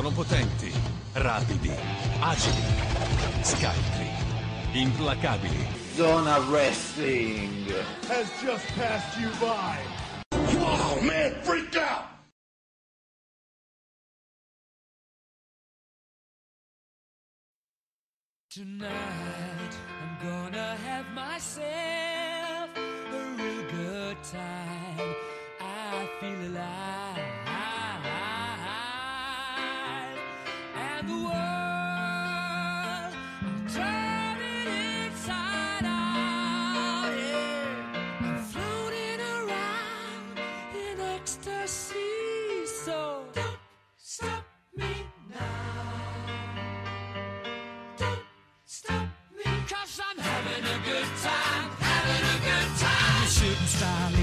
Sono potenti, rapidi, agili, scaltri, implacabili. Zona Wrestling has just passed you by. Wow, man, freak out! Tonight, I'm gonna have myself a real good time. I feel alive. I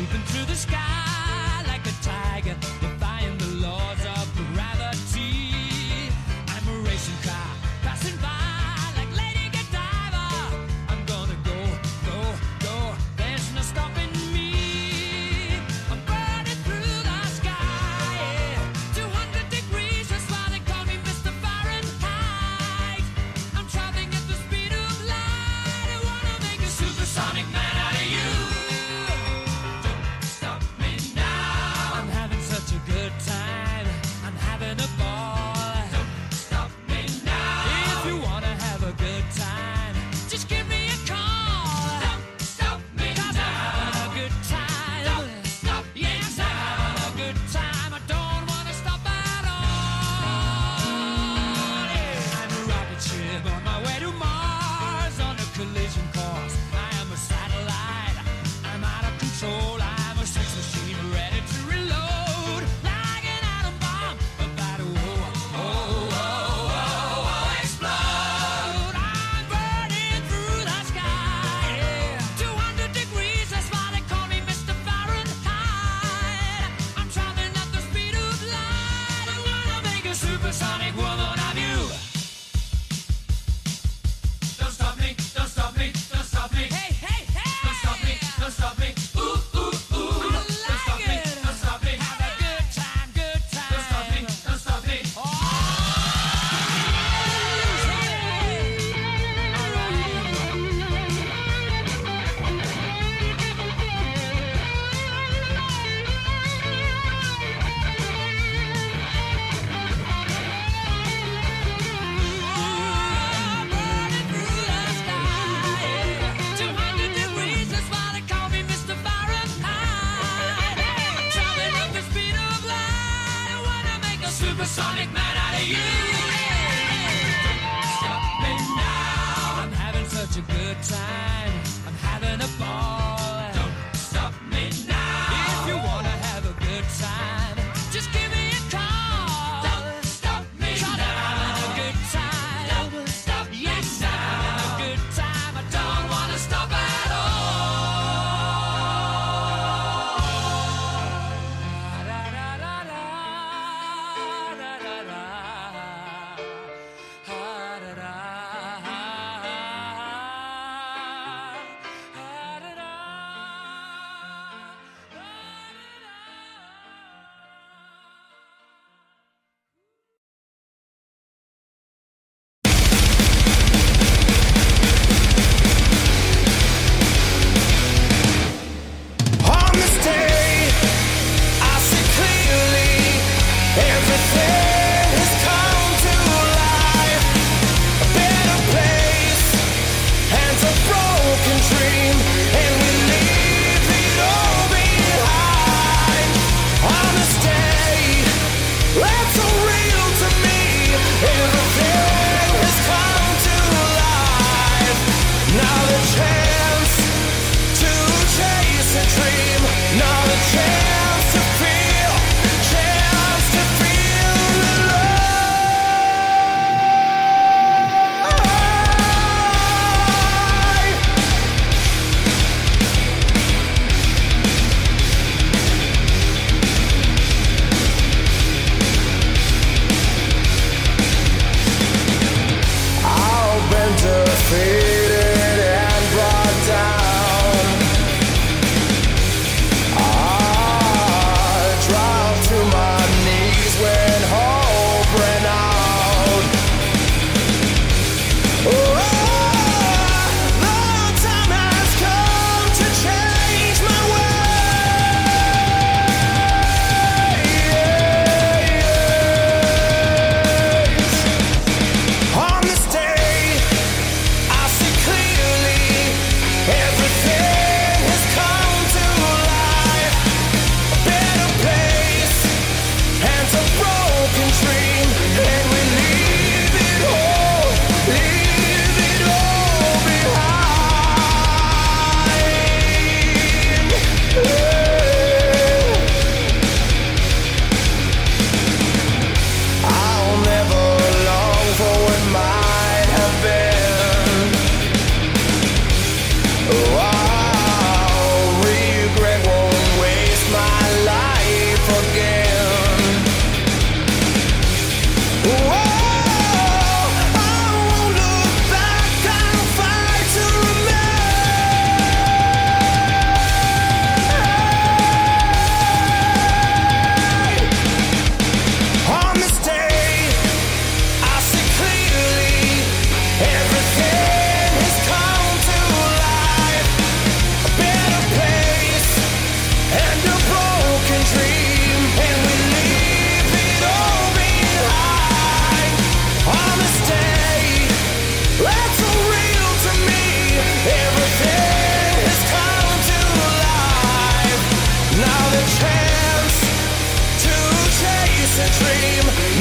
chance to chase a dream.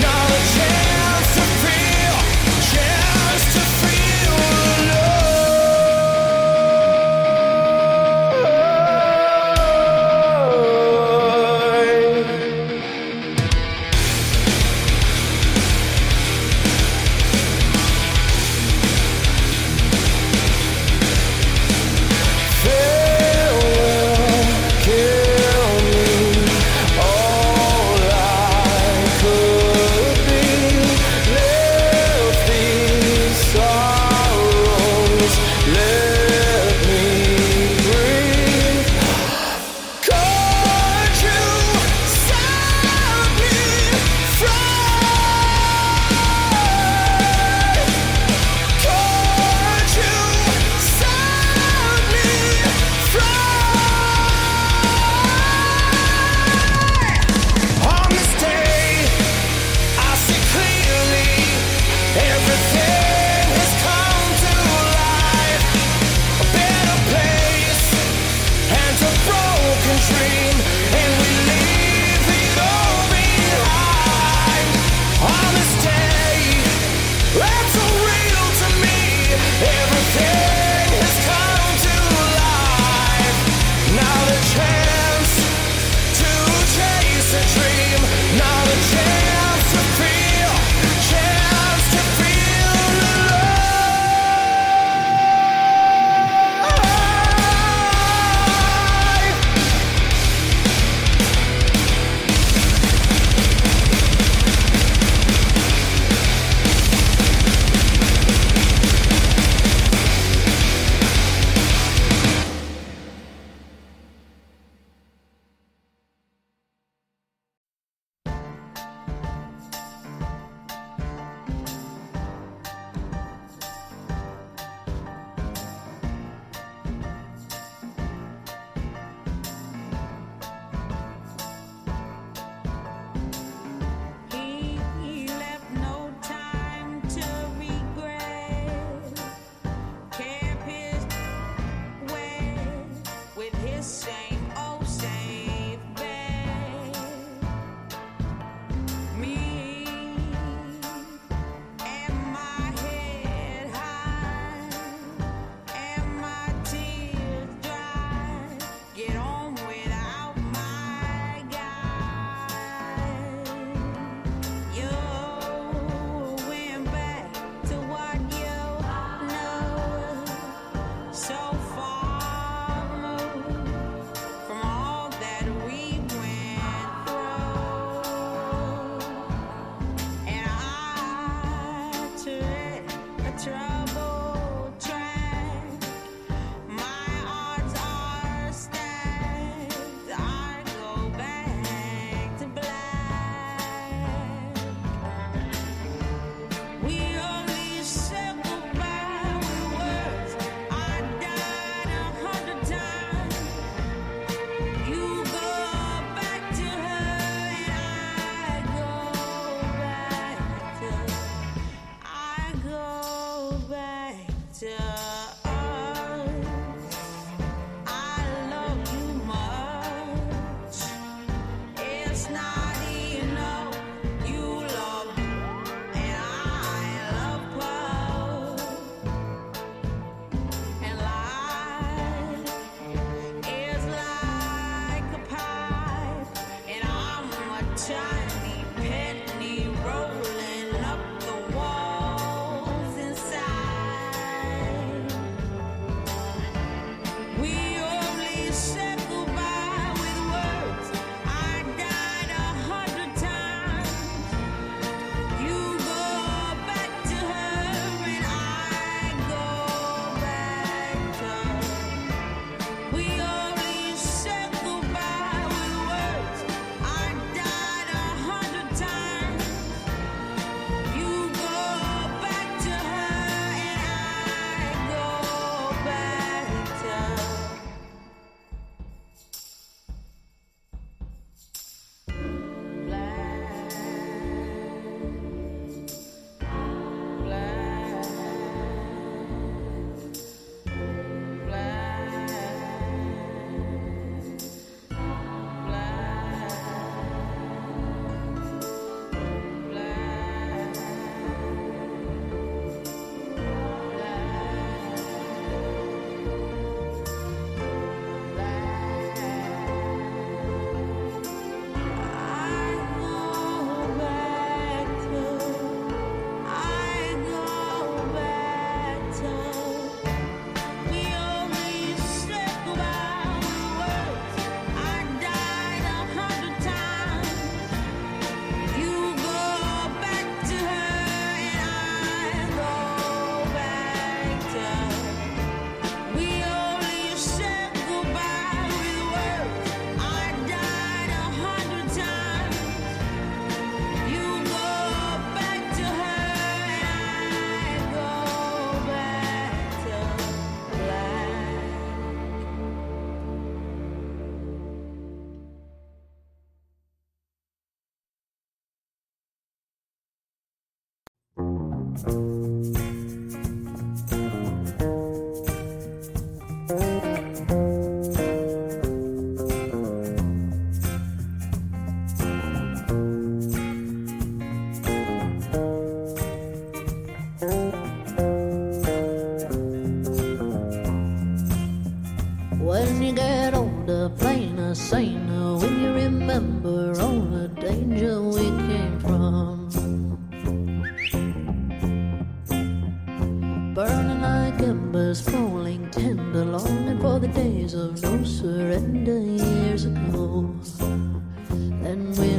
When.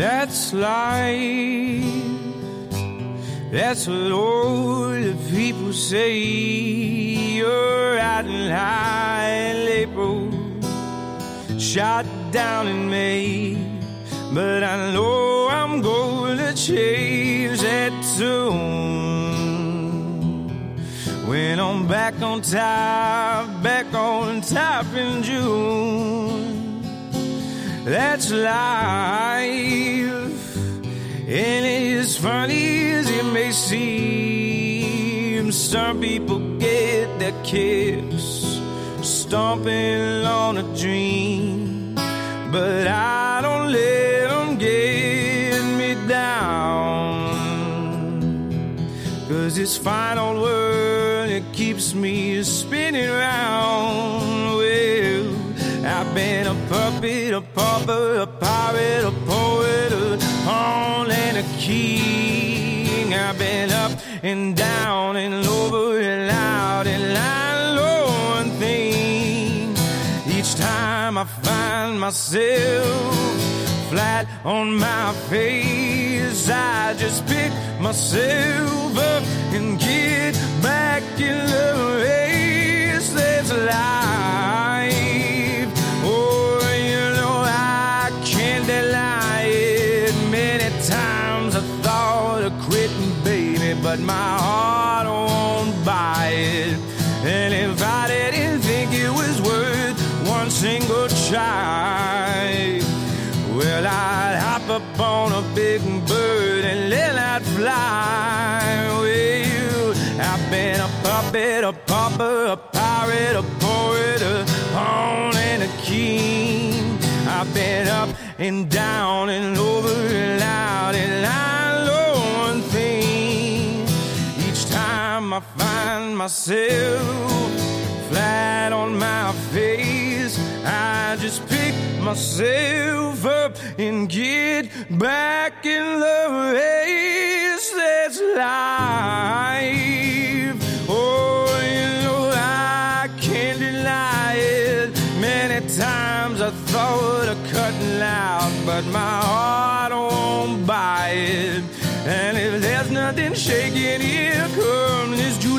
That's life. That's what all the people say. You're out in high in April, shot down in May. But I know I'm gonna change that soon. When I'm back on top, back on top in June. That's life. And as funny as it may seem, some people get their kicks stomping on a dream. But I don't let them get me down. Cause this final world, it keeps me spinning round. Well, I've been a puppet, a pauper, a pirate, a poet, a pawn and a king. I've been up and down and over and out, and I know one thing. Each time I find myself flat on my face, I just pick myself up and get back in the race. That's life. But my heart won't buy it. And if I didn't think it was worth one single try, well, I'd hop up on a big bird and let that fly. Well, I've been a puppet, a pauper, a pirate, a poet, a pawn and a king. I've been up and down and over and out, and I Find myself flat on my face, I just pick myself up and get back in the race. That's life. Oh, you know I can't deny it. Many times I thought of cutting out, but my heart won't buy it. And if there's nothing shaking here come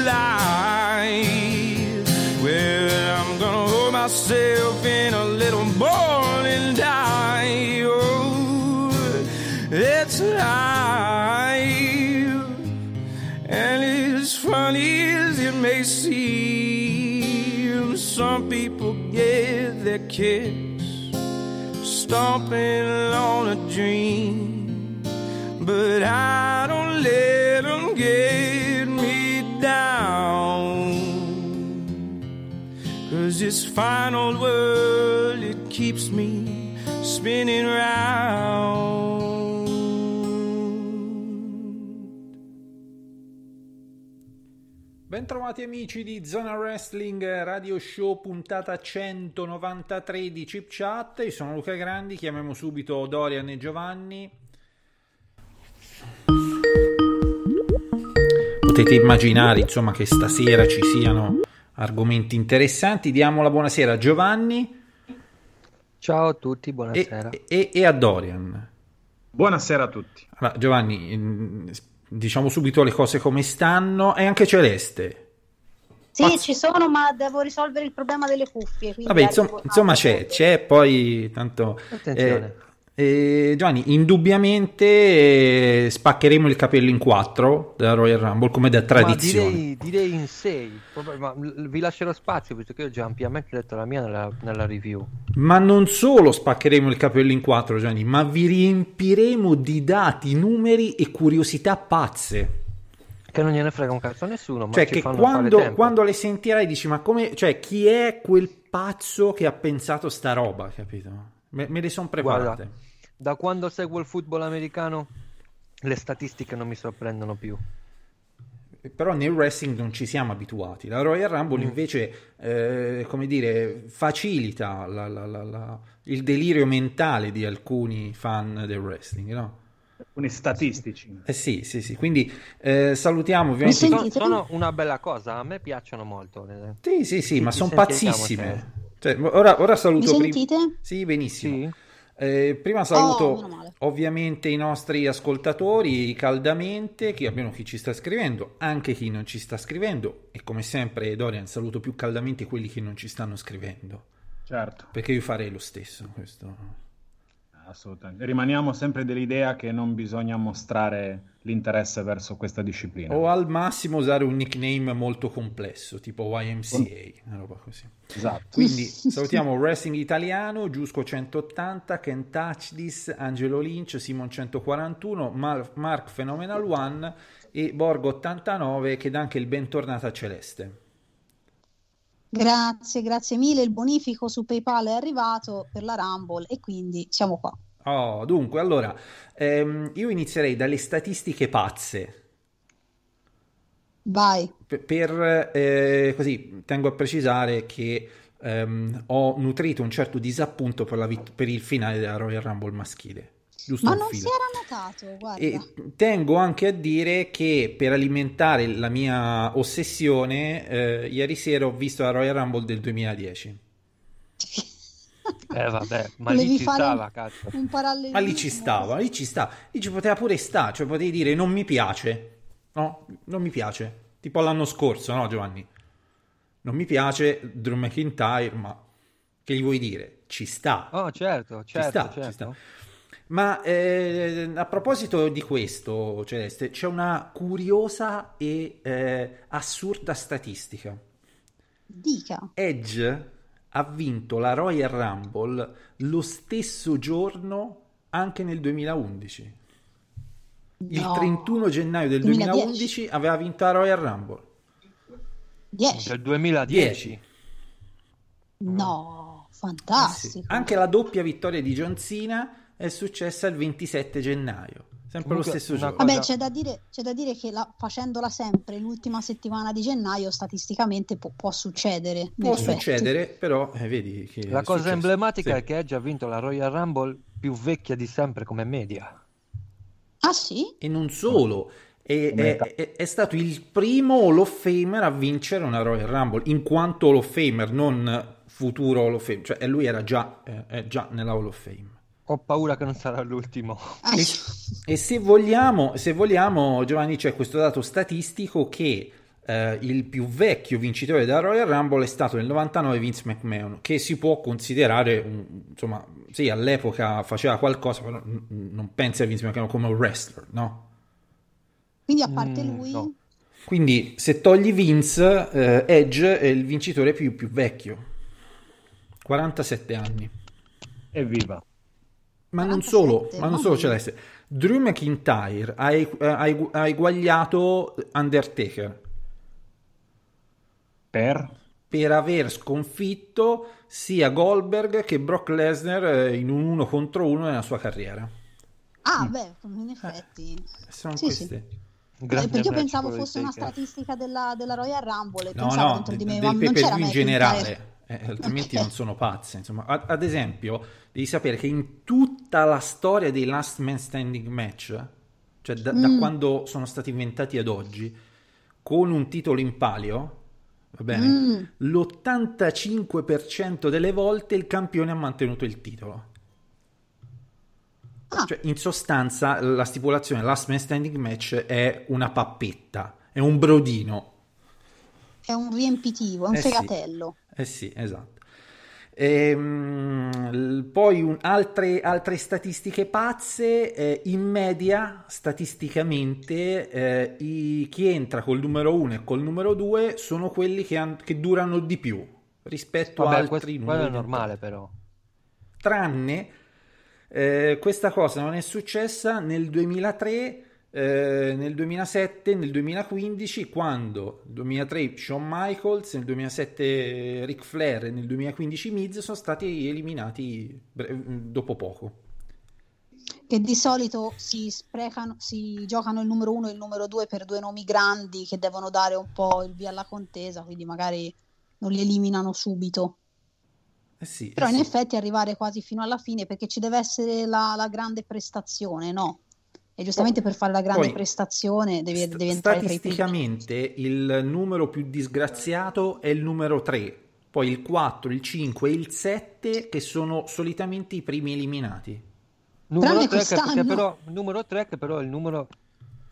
this well, I'm gonna hold myself in a little ball and die. Oh, it's life. And as funny as it may seem, some people get their kicks stomping on a dream. But I don't let them get down. Cause this final world, it keeps me spinning round. Bentrovati amici di Zona Wrestling Radio Show puntata 193 di Chip Chat. Io sono Luca Grandi, chiamiamo subito Dorian e Giovanni. Potete immaginare insomma che stasera ci siano argomenti interessanti. Diamo la buonasera a Giovanni Ciao a tutti, e, buonasera. e- e a Dorian. Buonasera a tutti. Allora, Giovanni, diciamo subito le cose come stanno. E anche Celeste. Sì, Pazz- ci sono, ma devo risolvere il problema delle cuffie. Vabbè, insomma, insomma c'è, c'è, poi tanto... Attenzione. eh, eh, Giovanni, indubbiamente eh, spaccheremo il capello in quattro da Royal Rumble come da tradizione. Ma direi, direi in 6, ma vi lascerò spazio visto che io ho già ampiamente detto la mia nella, nella review. Ma non solo spaccheremo il capello in quattro, Giovanni, ma vi riempiremo di dati, numeri e curiosità pazze. Che non gliene frega un cazzo a nessuno, Cioè, ci che quando, quando le sentirai dici, ma come, cioè, chi è quel pazzo che ha pensato sta roba, capito? Me, me le sono preparate. Guarda, da quando seguo il football americano le statistiche non mi sorprendono più. Però nel wrestling non ci siamo abituati. La Royal Rumble Mm. invece, eh, come dire, facilita la- la- la- la- il delirio mentale di alcuni fan del wrestling, no? Alcuni statistici. Eh sì, sì, sì. Quindi eh, salutiamo ovviamente. Sono, sono una bella cosa, a me piacciono molto. le- Sì, sì, sì, ma Ci sono pazzissime. Cioè, ora, ora saluto Mi prim- sentite? Sì, benissimo. Sì? Eh, prima saluto, Oh, ovviamente i nostri ascoltatori caldamente, chi abbiamo chi ci sta scrivendo, anche chi non ci sta scrivendo e come sempre Dorian saluto più caldamente quelli che non ci stanno scrivendo, Certo, perché io farei lo stesso questo. Assolutamente. Rimaniamo sempre dell'idea che non bisogna mostrare l'interesse verso questa disciplina. O al massimo usare un nickname molto complesso, tipo YMCA, una roba così. Esatto. Quindi salutiamo Wrestling Italiano, Giusco 180, Ken Touch This, Angelo Lynch, Simon 141, Mar- Mark Phenomenal One e Borgo 89 che dà anche il bentornato a Celeste. Grazie, grazie mille. Il bonifico su PayPal è arrivato per la Rumble e quindi siamo qua. Oh, dunque, allora, ehm, io inizierei dalle statistiche pazze. Vai. Per, per, eh, così tengo a precisare che ehm, ho nutrito un certo disappunto per, la vit- per il finale della Royal Rumble maschile. Giusto Ma non filo. si era notato, guarda. E tengo anche a dire che per alimentare la mia ossessione, eh, ieri sera ho visto la Royal Rumble del 2010. Eh vabbè, ma Volevi lì ci stava, un- cazzo. Un. Ma lì ci stava, lì ci sta, lì ci poteva pure stare, cioè potevi dire non mi piace, no, non mi piace, tipo l'anno scorso, no Giovanni? Non mi piace Drew McIntyre, ma che gli vuoi dire? Ci sta, Oh, certo, ci certo, sta, certo. ci sta. Ma eh, a proposito di questo, Celeste, c'è una curiosa e eh, assurda statistica. Dica. Edge ha vinto la Royal Rumble lo stesso giorno anche nel 2011. Il No. 31 gennaio del 2010. 2011 aveva vinto la Royal Rumble. 10. Del 2010. No, Eh sì. fantastico. Anche la doppia vittoria di John Cena è successa il 27 gennaio, sempre Comunque, lo stesso giorno. Vabbè, c'è da dire, c'è da dire che la- facendola sempre l'ultima settimana di gennaio, statisticamente può, può succedere. Può effetti. succedere, però eh, vedi che La cosa successo. emblematica Sì. è che Edge ha vinto la Royal Rumble più vecchia di sempre come media. Ah sì? E non solo, è, è- è- è stato il primo Hall of Famer a vincere una Royal Rumble, in quanto Hall of Famer, non futuro Hall of Famer, cioè lui era già, eh, già nella Hall of Fame. Ho paura che non sarà l'ultimo. Ah, E, e se vogliamo, se vogliamo, Giovanni, c'è questo dato statistico che eh, il più vecchio vincitore della Royal Rumble è stato nel 99 Vince McMahon, che si può considerare, un- insomma, sì, all'epoca faceva qualcosa, però n- non pensi a Vince McMahon come un wrestler, no? Quindi a parte Mm, lui, no. Quindi se togli Vince, eh, Edge è il vincitore più, più vecchio, 47 anni. Evviva. Ma non 47, solo, ma non solo. Celeste. Drew McIntyre ha, e- ha ha eguagliato Undertaker Per? per aver sconfitto sia Goldberg che Brock Lesnar eh, in un uno contro uno nella sua carriera. ah, beh, in effetti. Sono Sì, queste. Eh, Grande perché io pensavo fosse una statistica della, della Royal Rumble e No, pensavo no, dentro de- di me, del ma non pay per view in generale, eh, altrimenti non sono pazze. Insomma, ad, ad esempio, devi sapere che in tutta la storia dei Last Man Standing match, cioè da, da Mm. quando sono stati inventati ad oggi, con un titolo in palio, va bene, Mm. l'85% delle volte il campione ha mantenuto il titolo. Ah. Cioè, in sostanza, la stipulazione Last Man Standing match è una pappetta, è un brodino. È un riempitivo, è un Eh sì. fegatello. Eh sì, esatto. Ehm, poi un- altre, altre statistiche pazze, eh, in media, statisticamente, eh, i- chi entra col numero 1 e col numero 2 sono quelli che, han- che durano di più rispetto a Vabbè, altri questo, numeri. quello è normale però. tranne eh, questa cosa non è successa nel 2003, eh, nel 2007, nel 2015, quando nel 2003 Shawn Michaels, nel 2007 Ric Flair e nel 2015 Miz sono stati eliminati dopo poco. Che di solito si sprecano, si giocano il numero uno e il numero due per due nomi grandi che devono dare un po' il via alla contesa, quindi magari non li eliminano subito. Eh sì, eh Però in sì. effetti arrivare quasi fino alla fine perché ci deve essere la, la grande prestazione, no? E giustamente per fare la grande Poi, prestazione devi, St- devi entrare tra i primi. statisticamente il numero più disgraziato è il numero 3, poi il 4, il 5 e il 7 che sono solitamente i primi eliminati. Numero Tranne 3 che, però, numero 3 che però è il numero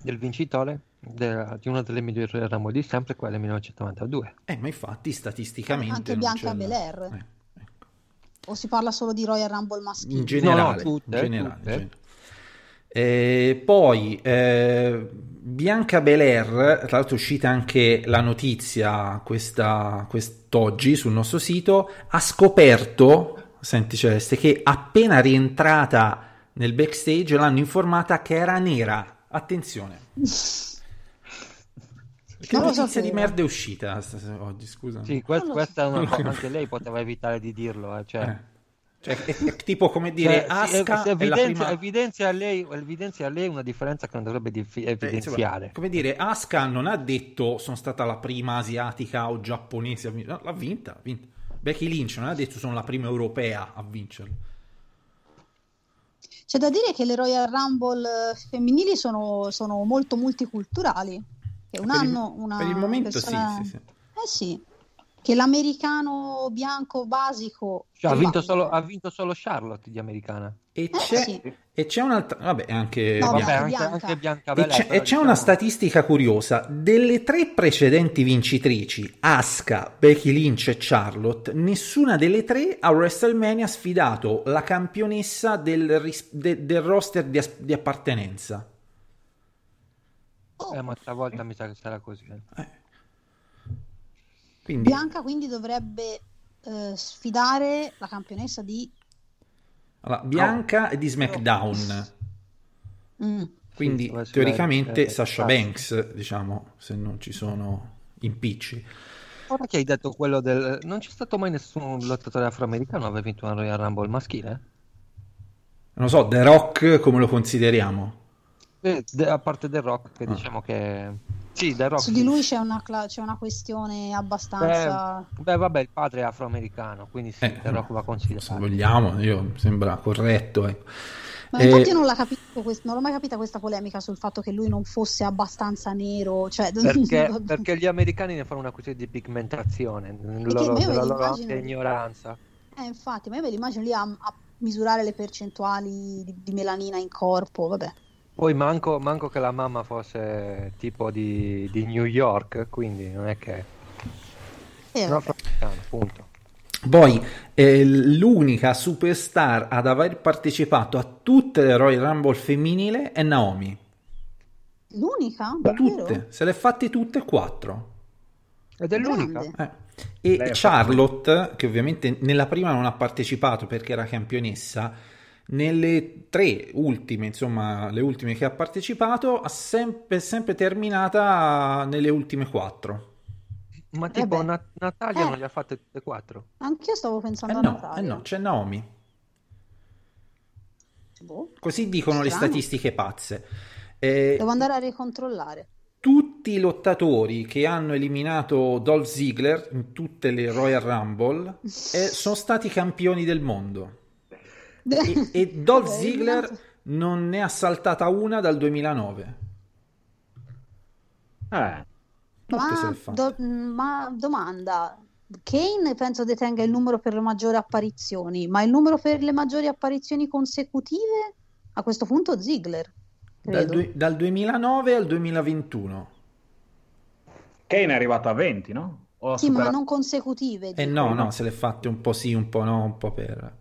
del vincitore de- di una delle migliori Rumble di sempre, quella del 1992. Eh, ma infatti statisticamente Anche Bianca Belair. eh, O si parla solo di Royal Rumble maschile? in generale, No, no, tutte, in generale, tutte. in generale. Eh, poi eh, Bianca Belair, tra l'altro è uscita anche la notizia questa, quest'oggi sul nostro sito, ha scoperto, senti Celeste, che appena rientrata nel backstage l'hanno informata che era nera. Attenzione. Che Non notizia sapevo. di merda è uscita oggi, scusa. Sì, que- Non lo questa è una so. cosa, anche lei poteva evitare di dirlo, eh, cioè... Eh. Cioè, è, è tipo come dire Cioè, sì, è la evidenzia, prima... evidenzia a lei, evidenzia a lei una differenza che non dovrebbe diffi- Eh, insomma, evidenziare. come dire, Asuka non ha detto sono stata la prima asiatica o giapponese a vincere, no, l'ha vinta, ha vinto. Becky Lynch non ha detto sono la prima europea a vincerlo. C'è da dire che le Royal Rumble eh, femminili sono, sono molto multiculturali. Che un Per il- anno una per il momento persona... sì, sì, sì. Eh sì, che l'americano bianco basico... Cioè, ha, vinto solo, ha vinto solo Charlotte di americana. E c'è, sì. e c'è un'altra, vabbè, anche No, Vabbè, Bianca. anche Bianca. anche Bianca E Belair, c'è, però e c'è diciamo- una statistica curiosa, delle tre precedenti vincitrici, Asuka, Becky Lynch e Charlotte, nessuna delle tre a WrestleMania ha sfidato la campionessa del, ris- de- del roster di, as- di appartenenza. Eh, ma stavolta mi sa che sarà così. eh. Quindi, Bianca quindi dovrebbe eh, sfidare la campionessa di... allora, Bianca è di SmackDown. Mm. Quindi Sì, teoricamente eh, Sasha. Banks, diciamo, se non ci sono impicci. Ora che hai detto quello del... Non c'è stato mai nessun lottatore afroamericano che aveva vinto una Royal Rumble maschile? Non lo so, The Rock come lo consideriamo? Eh, de- a parte The Rock, che Ah. diciamo che... Sì, The Rock. Su di lui c'è una, cla- c'è una questione abbastanza... Beh, beh, vabbè, il padre è afroamericano, quindi sì, Eh, The Rock va Se considerato. vogliamo, io mi sembra corretto. ecco. Ma Eh, infatti io non, l'ho capito non l'ho mai capita questa polemica sul fatto che lui non fosse abbastanza nero, cioè... Perché, perché gli americani ne fanno una questione di pigmentazione, loro- della lo loro immagino- ignoranza. Eh, infatti, ma io me li immagino lì a, a misurare le percentuali di, di melanina in corpo, vabbè. Poi manco, manco che la mamma fosse tipo di, di New York, quindi non è che... Eh, No, vabbè. afroamericano, punto. Poi eh, l'unica superstar ad aver partecipato a tutte le Royal Rumble femminile è Naomi. L'unica? Davvero? Tutte, se le ha fatte tutte e quattro. Ed è l'unica. Eh. E Lei ha Charlotte, che ovviamente nella prima non ha partecipato perché era campionessa, nelle tre ultime, insomma, le ultime che ha partecipato, ha sempre, sempre terminata nelle ultime quattro. Ma tipo beh. Nat- Natalia Eh. non le ha fatte tutte e quattro. Anch'io stavo Eh pensando a no, Natalia. eh no, c'è Naomi. Boh, Così dicono le Strano. statistiche pazze. Eh, Devo andare a ricontrollare. tutti i lottatori che hanno eliminato Dolph Ziggler in tutte le Royal Rumble eh, sono stati campioni del mondo. E, e Dolph Ziggler non ne ha saltata una dal 2009. Eh, Ma, do- ma domanda, Kane penso detenga il numero per le maggiori apparizioni, ma il numero per le maggiori apparizioni consecutive? A questo punto Ziggler, Dal, due- dal 2009 al 2021. Kane è arrivato a 20, no? Sì, ma superato- non consecutive. Eh no, no, se le fatte un po' sì, un po' no, un po' per...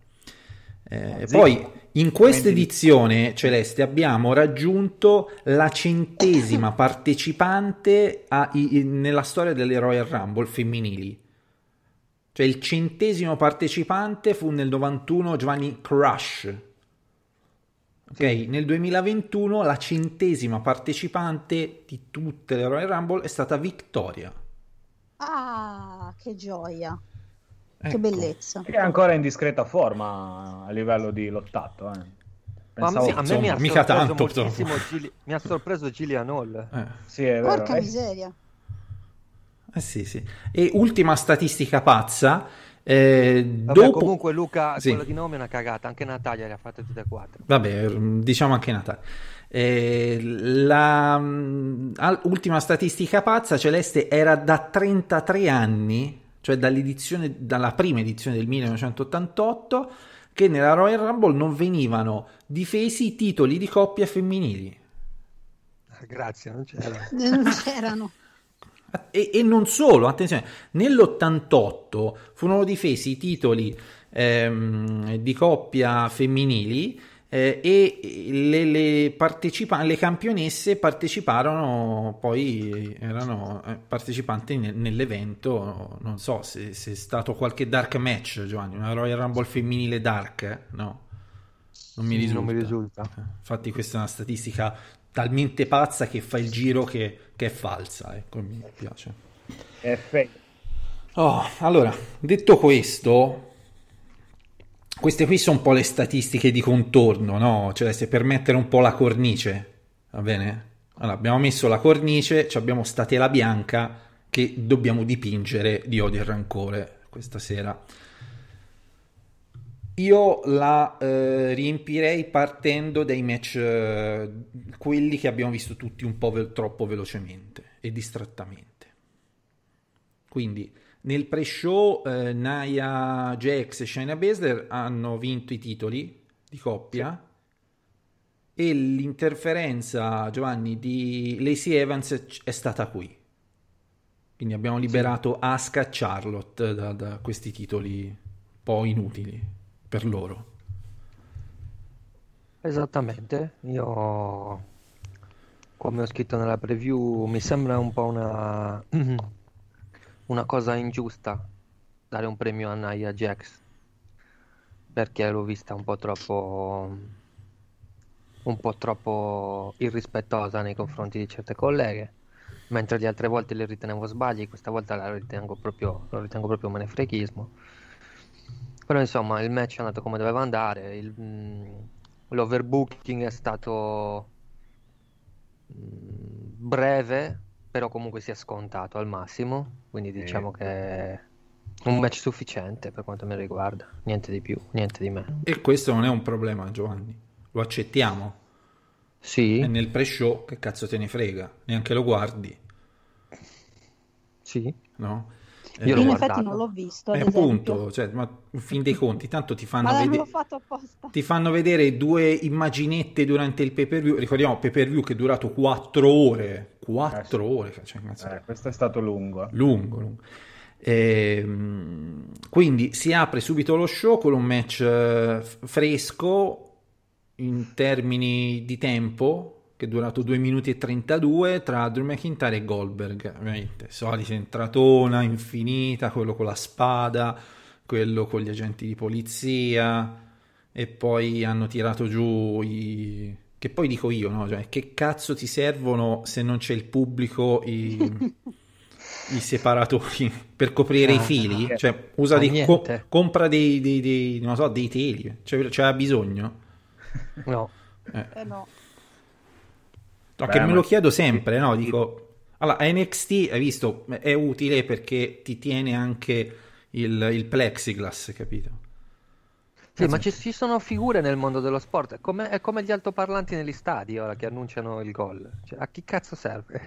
Eh, poi in questa edizione, Celeste, abbiamo raggiunto la centesima partecipante a- i- nella storia delle Royal Rumble femminili. Cioè il centesimo partecipante fu nel 91 Giovanni Crush. Ok, nel 2021 la centesima partecipante di tutte le Royal Rumble è stata Victoria. Ah, che gioia, che Ecco. bellezza. Che è ancora in discreta forma a livello di lottato. Eh. Ma a me, Pensavo- a me mi ha insomma, mica sorpreso tanto, moltissimo insomma. Gilli- mi ha sorpreso Gillian Hall. Eh. Sì, è vero. Porca Eh, miseria. Eh sì, sì. E ultima statistica pazza, eh, Vabbè, dopo... comunque Luca, Sì. quella di nome è una cagata, anche Natalia le ha fatte tutte e quattro. Vabbè, diciamo anche Natale. Eh, la mm, ultima statistica pazza, Celeste, era da 33 anni, cioè dall'edizione, dalla prima edizione del 1988, che nella Royal Rumble non venivano difesi i titoli di coppia femminili. Grazie, non c'era. Non c'erano. E, e non solo, attenzione, nell'88 furono difesi i titoli ehm, di coppia femminili eh, e le, le, partecipa- le campionesse parteciparono, poi erano eh, partecipanti ne- nell'evento, non so se, se è stato qualche dark match, Giovanni, una Royal Rumble femminile dark, no? Non mi risulta. Non mi risulta. Eh, Infatti questa è una statistica talmente pazza che fa il giro che, che è falsa, ecco, mi piace. È fake. Oh, allora, detto questo, queste qui sono un po' le statistiche di contorno, no? Cioè, se per mettere un po' la cornice, va bene? Allora, abbiamo messo la cornice, abbiamo sta tela bianca che dobbiamo dipingere di odio e rancore questa sera. Io la eh, riempirei partendo dai match, eh, quelli che abbiamo visto tutti un po' ve- troppo velocemente e distrattamente. Quindi nel pre-show eh, Naya Jax e Shayna Baszler hanno vinto i titoli di coppia e l'interferenza Giovanni di Lacey Evans è stata qui. Quindi abbiamo liberato Asuka e Charlotte da, da questi titoli un po' inutili per loro. Esattamente, io come ho scritto nella preview mi sembra un po' una, una cosa ingiusta dare un premio a Nia Jax perché l'ho vista un po' troppo un po' troppo irrispettosa nei confronti di certe colleghe mentre le altre volte le ritenevo sbagli questa volta la ritengo proprio, lo ritengo proprio menefreghismo. Però insomma il match è andato come doveva andare il, mm, l'overbooking è stato mm, breve però comunque si è scontato al massimo quindi diciamo che è un match sufficiente per quanto mi riguarda niente di più, niente di meno E questo non è un problema, Giovanni. Lo accettiamo. sì, E nel pre-show, che cazzo te ne frega? Neanche lo guardi, sì no? Io In guardato. effetti non l'ho visto, E esempio. appunto, cioè, ma in fin dei conti, tanto ti fanno, vede- l'ho fatto apposta. ti fanno vedere due immaginette durante il pay per view. Ricordiamo, pay per view che è durato 4 ore. 4 ore, cioè, Eh, questo è stato lungo. lungo, lungo. Ehm, quindi si apre subito lo show con un match eh, fresco in termini di tempo che è durato 2 minuti e 32 tra Drew McIntyre e Goldberg ovviamente solita entratona infinita quello con la spada quello con gli agenti di polizia e poi hanno tirato giù i che poi dico io no? Cioè, che cazzo ti servono se non c'è il pubblico i i separatori per coprire i Ah, fili, eh. cioè usa Ah, dei, co- compra dei, dei, dei- non so, dei teli, cioè, c'era bisogno. no Eh. Eh no. No, Beh, che me lo chiedo sempre, no? Dico, allora, NXT, hai visto, è utile perché ti tiene anche il, il plexiglass, capito? Sì, ma ci, ci sono figure nel mondo dello sport, è come, è come gli altoparlanti negli stadi ora che annunciano il gol. Cioè, a chi cazzo serve?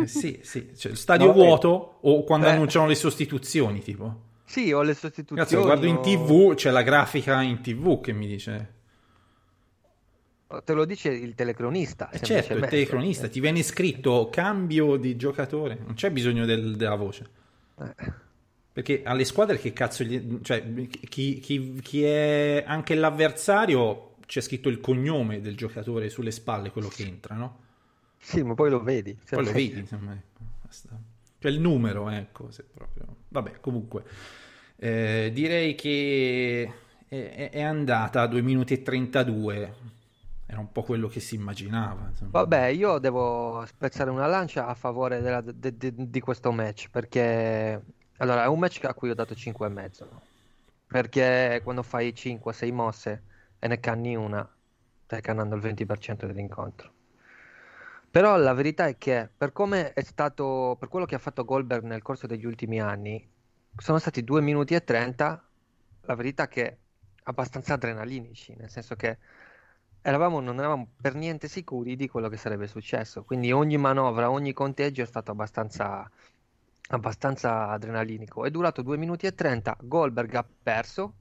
Eh, sì, sì, cioè, il stadio No, vabbè. vuoto o quando Eh. annunciano le sostituzioni, tipo. sì, o le sostituzioni. Cazzo, guardo in tv, c'è la grafica in tv che mi dice... Te lo dice il telecronista. Eh certo, il telecronista, ti viene scritto cambio di giocatore, non c'è bisogno del- della voce. Eh. Perché alle squadre che cazzo gli... cioè chi, chi- chi è anche l'avversario c'è scritto il cognome del giocatore sulle spalle, quello che entra, no? Sì, ma poi lo vedi. Poi lo vedi, insomma. Cioè il numero, ecco, se proprio... Vabbè, comunque, eh, direi che è, è- è andata a 2 minuti e 32, era un po' quello che si immaginava. insomma. Vabbè, io devo spezzare una lancia a favore della- de- de- di questo match perché allora è un match a cui ho dato 5,5 no? perché quando fai 5-6 mosse e ne canni una stai cannando il 20% dell'incontro però la verità è che per come è stato per quello che ha fatto Goldberg nel corso degli ultimi anni sono stati 2 minuti e 30 la verità è che abbastanza adrenalinici nel senso che eravamo, non eravamo per niente sicuri di quello che sarebbe successo. Quindi ogni manovra, ogni conteggio è stato abbastanza, abbastanza adrenalinico. È durato 2 minuti e 30. Goldberg ha perso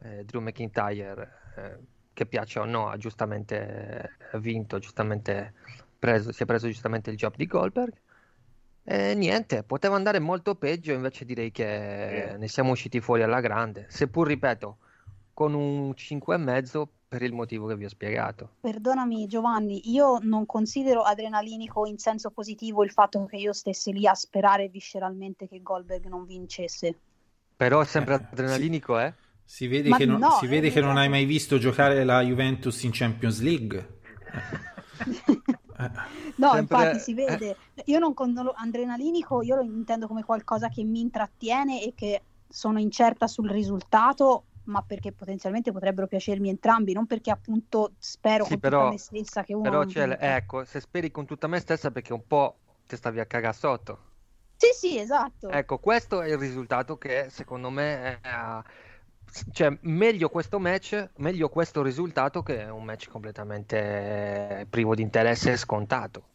eh, Drew McIntyre, eh, che piaccia o no, ha giustamente eh, vinto, giustamente preso, si è preso giustamente il job di Goldberg. E niente, poteva andare molto peggio, invece direi che ne siamo usciti fuori alla grande, seppur ripeto, con un 5,5 per il motivo che vi ho spiegato. Perdonami Giovanni, io non considero adrenalinico in senso positivo il fatto che io stessi lì a sperare visceralmente che Goldberg non vincesse. Però è sempre adrenalinico, eh? Si vede, Ma che non, no, si vede eh, che non hai mai visto giocare la Juventus in Champions League. No, Sempre- infatti si vede. Io non con non lo- adrenalinico, io lo intendo come qualcosa che mi intrattiene e che sono incerta sul risultato, ma perché potenzialmente potrebbero piacermi entrambi, non perché appunto spero Sì, con però- tutta me stessa che uno Però vinca. ecco, se speri con tutta me stessa perché un po' ti stavi a cagare sotto. Sì, sì, esatto. Ecco, questo è il risultato che secondo me è, cioè, meglio questo match, meglio questo risultato che un match completamente privo di interesse e scontato.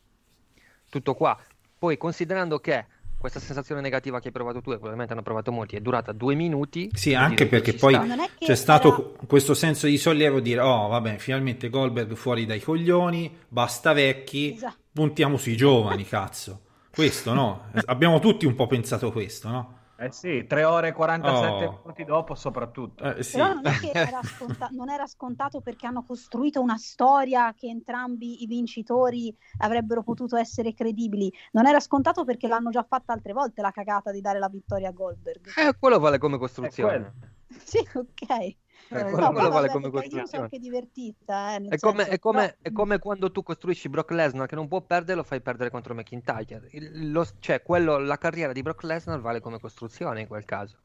Tutto qua. Poi considerando che questa sensazione negativa che hai provato tu e probabilmente hanno provato molti è durata due minuti. Sì, anche perché poi sta. C'è stato era- questo senso di sollievo dire oh vabbè finalmente Goldberg fuori dai coglioni basta vecchi Esatto. puntiamo sui giovani cazzo questo no abbiamo tutti un po' pensato questo no Eh sì, 3 ore e 47 Oh. minuti dopo soprattutto. Eh, sì. Però non è che era, sconta- non era scontato perché hanno costruito una storia che entrambi i vincitori avrebbero potuto essere credibili. Non era scontato perché l'hanno già fatta altre volte la cagata di dare la vittoria a Goldberg. Eh, quello vale come È costruzione. Sì, ok. Eh, quello- No, quello vale come perché io sono costruzione. anche divertita. eh, nel È come, senso, è come- però- è come quando tu costruisci Brock Lesnar che non può perdere, lo fai perdere contro McIntyre. Il- lo- cioè, quello, la carriera di Brock Lesnar vale come costruzione in quel caso.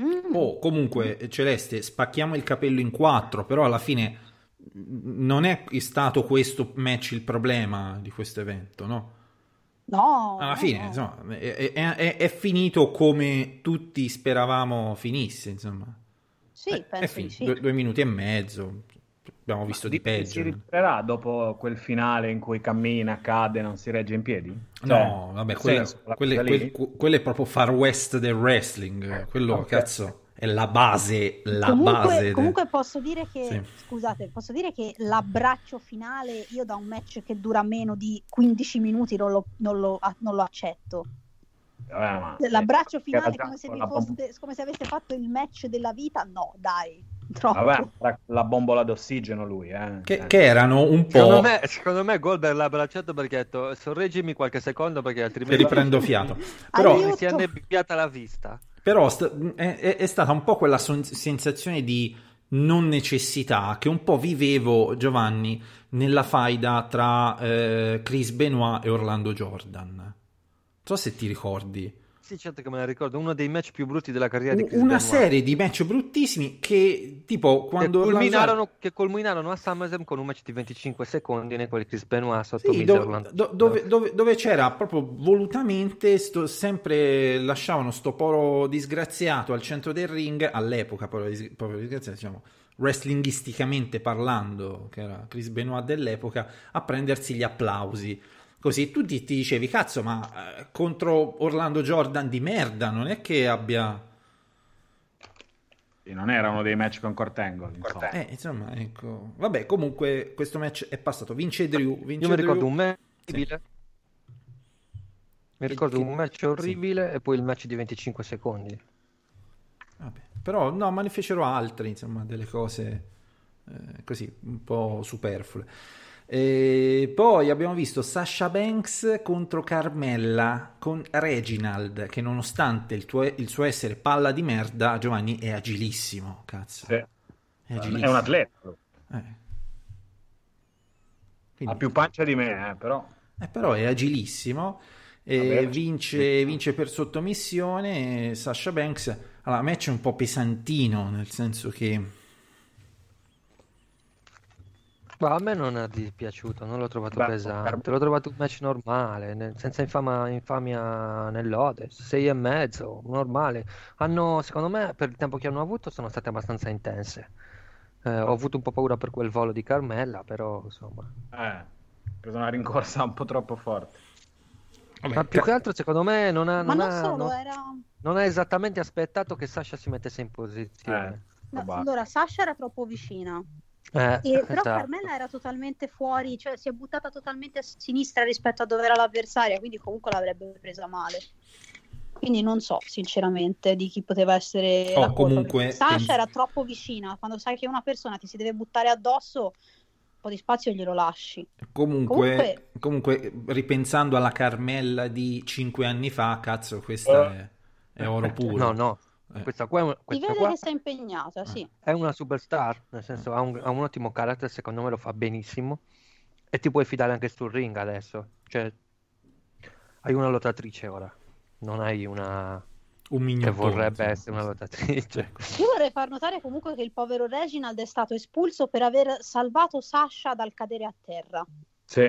Mm. Oh, comunque, Celeste, spacchiamo il capello in quattro, però alla fine mh, non è stato questo match il problema di questo evento, no? No, Alla no, fine, no. insomma, è, è- è- è finito come tutti speravamo finisse, insomma. Sì, Eh, penso di finito, sì. due, due minuti e mezzo, abbiamo visto di Dici che peggio. Si ritirerà dopo quel finale in cui cammina, cade, non si regge in piedi? No, Cioè, vabbè, nel quella, senso, quelle- quel- quello è proprio far west del wrestling. Quello, Ok. cazzo, è la base, la comunque, base. de- comunque posso dire che, Sì. scusate, posso dire che l'abbraccio finale io da un match che dura meno di 15 minuti non lo, non lo- non lo accetto. Vabbè, ma- L'abbraccio finale come se, foste, come se aveste fatto il match della vita, no, dai, troppo. Vabbè, la bombola d'ossigeno lui, eh. Che, Eh. che erano un po'. Secondo me, secondo me Goldberg l'ha abbracciato perché ha detto sorreggimi qualche secondo perché che altrimenti riprendo fiato. Però, Aiuto. mi si è annebbiata la vista. però st- è, è- è stata un po' quella son- sensazione di non necessità che un po' vivevo, Giovanni, nella faida tra eh, Chris Benoit e Orlando Jordan. Non so se ti ricordi. Sì, certo che me la ricordo, uno dei match più brutti della carriera di Chris Una Benoit. serie di match bruttissimi che, tipo, che quando Orlando- culminarono, che culminarono a SummerSlam con un match di 25 secondi nei quali Chris Benoit sotto Sì, dove, dove, dove- dove c'era proprio volutamente sto- sempre lasciavano sto poro disgraziato al centro del ring all'epoca poro, dis- disgraziato diciamo wrestlingisticamente parlando che era Chris Benoit dell'epoca a prendersi gli applausi così tu ti, ti dicevi cazzo ma eh, contro Orlando Jordan di merda non è che abbia Sì, non era uno dei match con Angle, insomma. eh, insomma ecco vabbè comunque questo match è passato vince Drew vince Io mi Drew. ricordo un match orribile. Mi ricordo che- un match orribile e poi il match di 25 secondi. Vabbè, però no, ma ne fecero altri, insomma, delle cose eh, così un po' superflue. E poi abbiamo visto Sasha Banks contro Carmella con Reginald, che nonostante il, tuo- il suo essere palla di merda, Giovanni è agilissimo, cazzo. Sì. È agilissimo. È un atleta. Eh. Quindi- Ha più pancia di me, eh, però. Eh, però è agilissimo. Vabbè. vince, vince per sottomissione. Sasha Banks. Allora, match un po' pesantino, nel senso che. Ma a me non è dispiaciuto, non l'ho trovato Beh, pesante, Car- l'ho trovato un match normale, ne- senza infama- infamia nell'ode, sei e mezzo, normale. Hanno, secondo me, per il tempo che hanno avuto, sono state abbastanza intense. Eh, ho avuto un po' paura per quel volo di Carmella, però insomma. Eh, preso una rincorsa un po' troppo forte. Ma più che altro, secondo me, non ha, Ma non non ha- solo, non- era... non ha esattamente aspettato che Sasha si mettesse in posizione. Eh. No, allora, Sasha era troppo vicina. Eh, E, però esatto. Carmella era totalmente fuori, cioè si è buttata totalmente a sinistra rispetto a dove era l'avversaria, quindi comunque l'avrebbe presa male. Quindi non so, sinceramente, di chi poteva essere Oh, comunque, Sasha era troppo vicina. Quando sai che una persona ti si deve buttare addosso, un po' di spazio glielo lasci. Comunque, comunque, ripensando alla Carmella di cinque anni fa, cazzo, questa è, è oro puro. No, no, Eh. questa qua, è un- Si questa vede qua che sei impegnata, sì. è una superstar, nel senso ha un, ha un ottimo carattere, secondo me lo fa benissimo e ti puoi fidare anche sul ring adesso, cioè hai una lottatrice ora, non hai una Un che mignottone, vorrebbe insomma. essere una lottatrice. Io vorrei far notare comunque che il povero Reginald è stato espulso per aver salvato Sasha dal cadere a terra. Sì.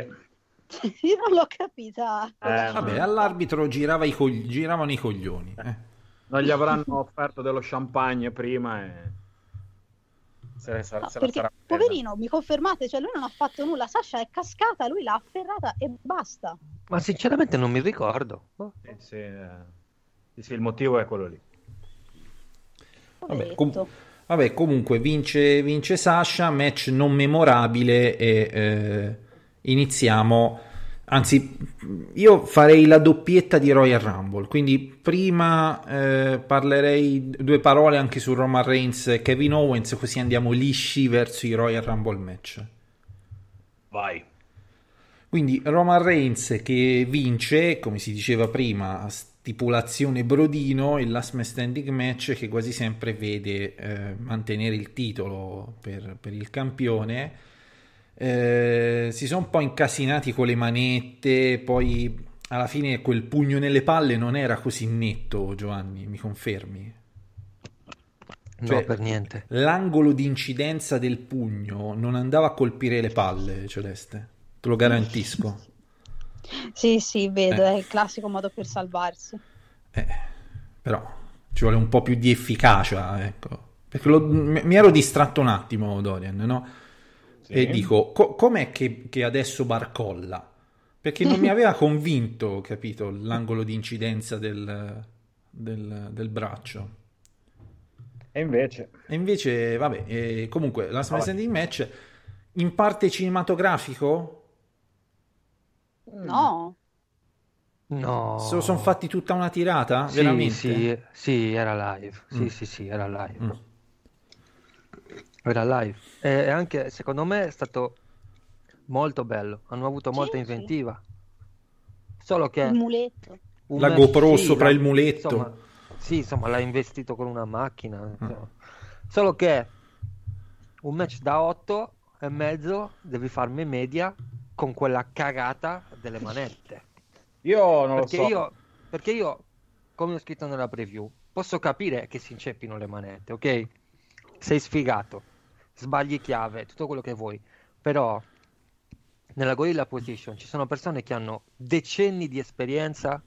Io non l'ho capita. Eh, Vabbè, all'arbitro girava i cogli- giravano i coglioni. eh. Non gli avranno offerto dello champagne prima e... Se, ne sa- No, se perché poverino, mi confermate, cioè lui non ha fatto nulla, Sasha è cascata, lui l'ha afferrata e basta. Ma sinceramente non mi ricordo. Sì, sì, eh. Sì, sì, il motivo è quello lì. Vabbè, com- vabbè, comunque vince, vince Sasha, match non memorabile e eh, iniziamo. Anzi, io farei la doppietta di Royal Rumble, quindi prima eh, parlerei due parole anche su Roman Reigns e Kevin Owens, così andiamo lisci verso i Royal Rumble match. Vai. Quindi Roman Reigns che vince, come si diceva prima, a stipulazione Brodino, il last man standing match che quasi sempre vede eh, mantenere il titolo per, per il campione. Eh, si sono un po' incasinati con le manette, poi alla fine quel pugno nelle palle non era così netto, Giovanni, mi confermi? No, Cioè, per niente. L'angolo di incidenza del pugno non andava a colpire le palle, Celeste, te lo garantisco. Sì, sì, vedo, Eh. è il classico modo per salvarsi. Eh, però ci vuole un po' più di efficacia, ecco. Perché lo- mi ero distratto un attimo, Dorian, no? Sì. E dico, co- com'è che, che adesso barcolla? Perché non mi aveva convinto, capito, l'angolo di incidenza del, del- del braccio. E invece... E invece, vabbè, eh, comunque, la Vabbè. standing match in parte cinematografico No, No. se lo sono fatti tutta una tirata? Sì, Veramente? sì, sì, era live. Sì, Mm. sì, sì, era live. Mm. Era live. E anche, secondo me, è stato molto bello. Hanno avuto molta sì. inventiva. Solo che il muletto. La GoPro sì, sopra la- il muletto. Insomma, sì, insomma, l'ha investito con una macchina. Mm. Solo che un match da 8 e mezzo devi farmi media con quella cagata delle manette. Io non Perché lo so. io, perché io, come ho scritto nella preview, posso capire che si inceppino le manette, ok? Sei sfigato, sbagli chiave, tutto quello che vuoi, però nella gorilla position ci sono persone che hanno decenni di esperienza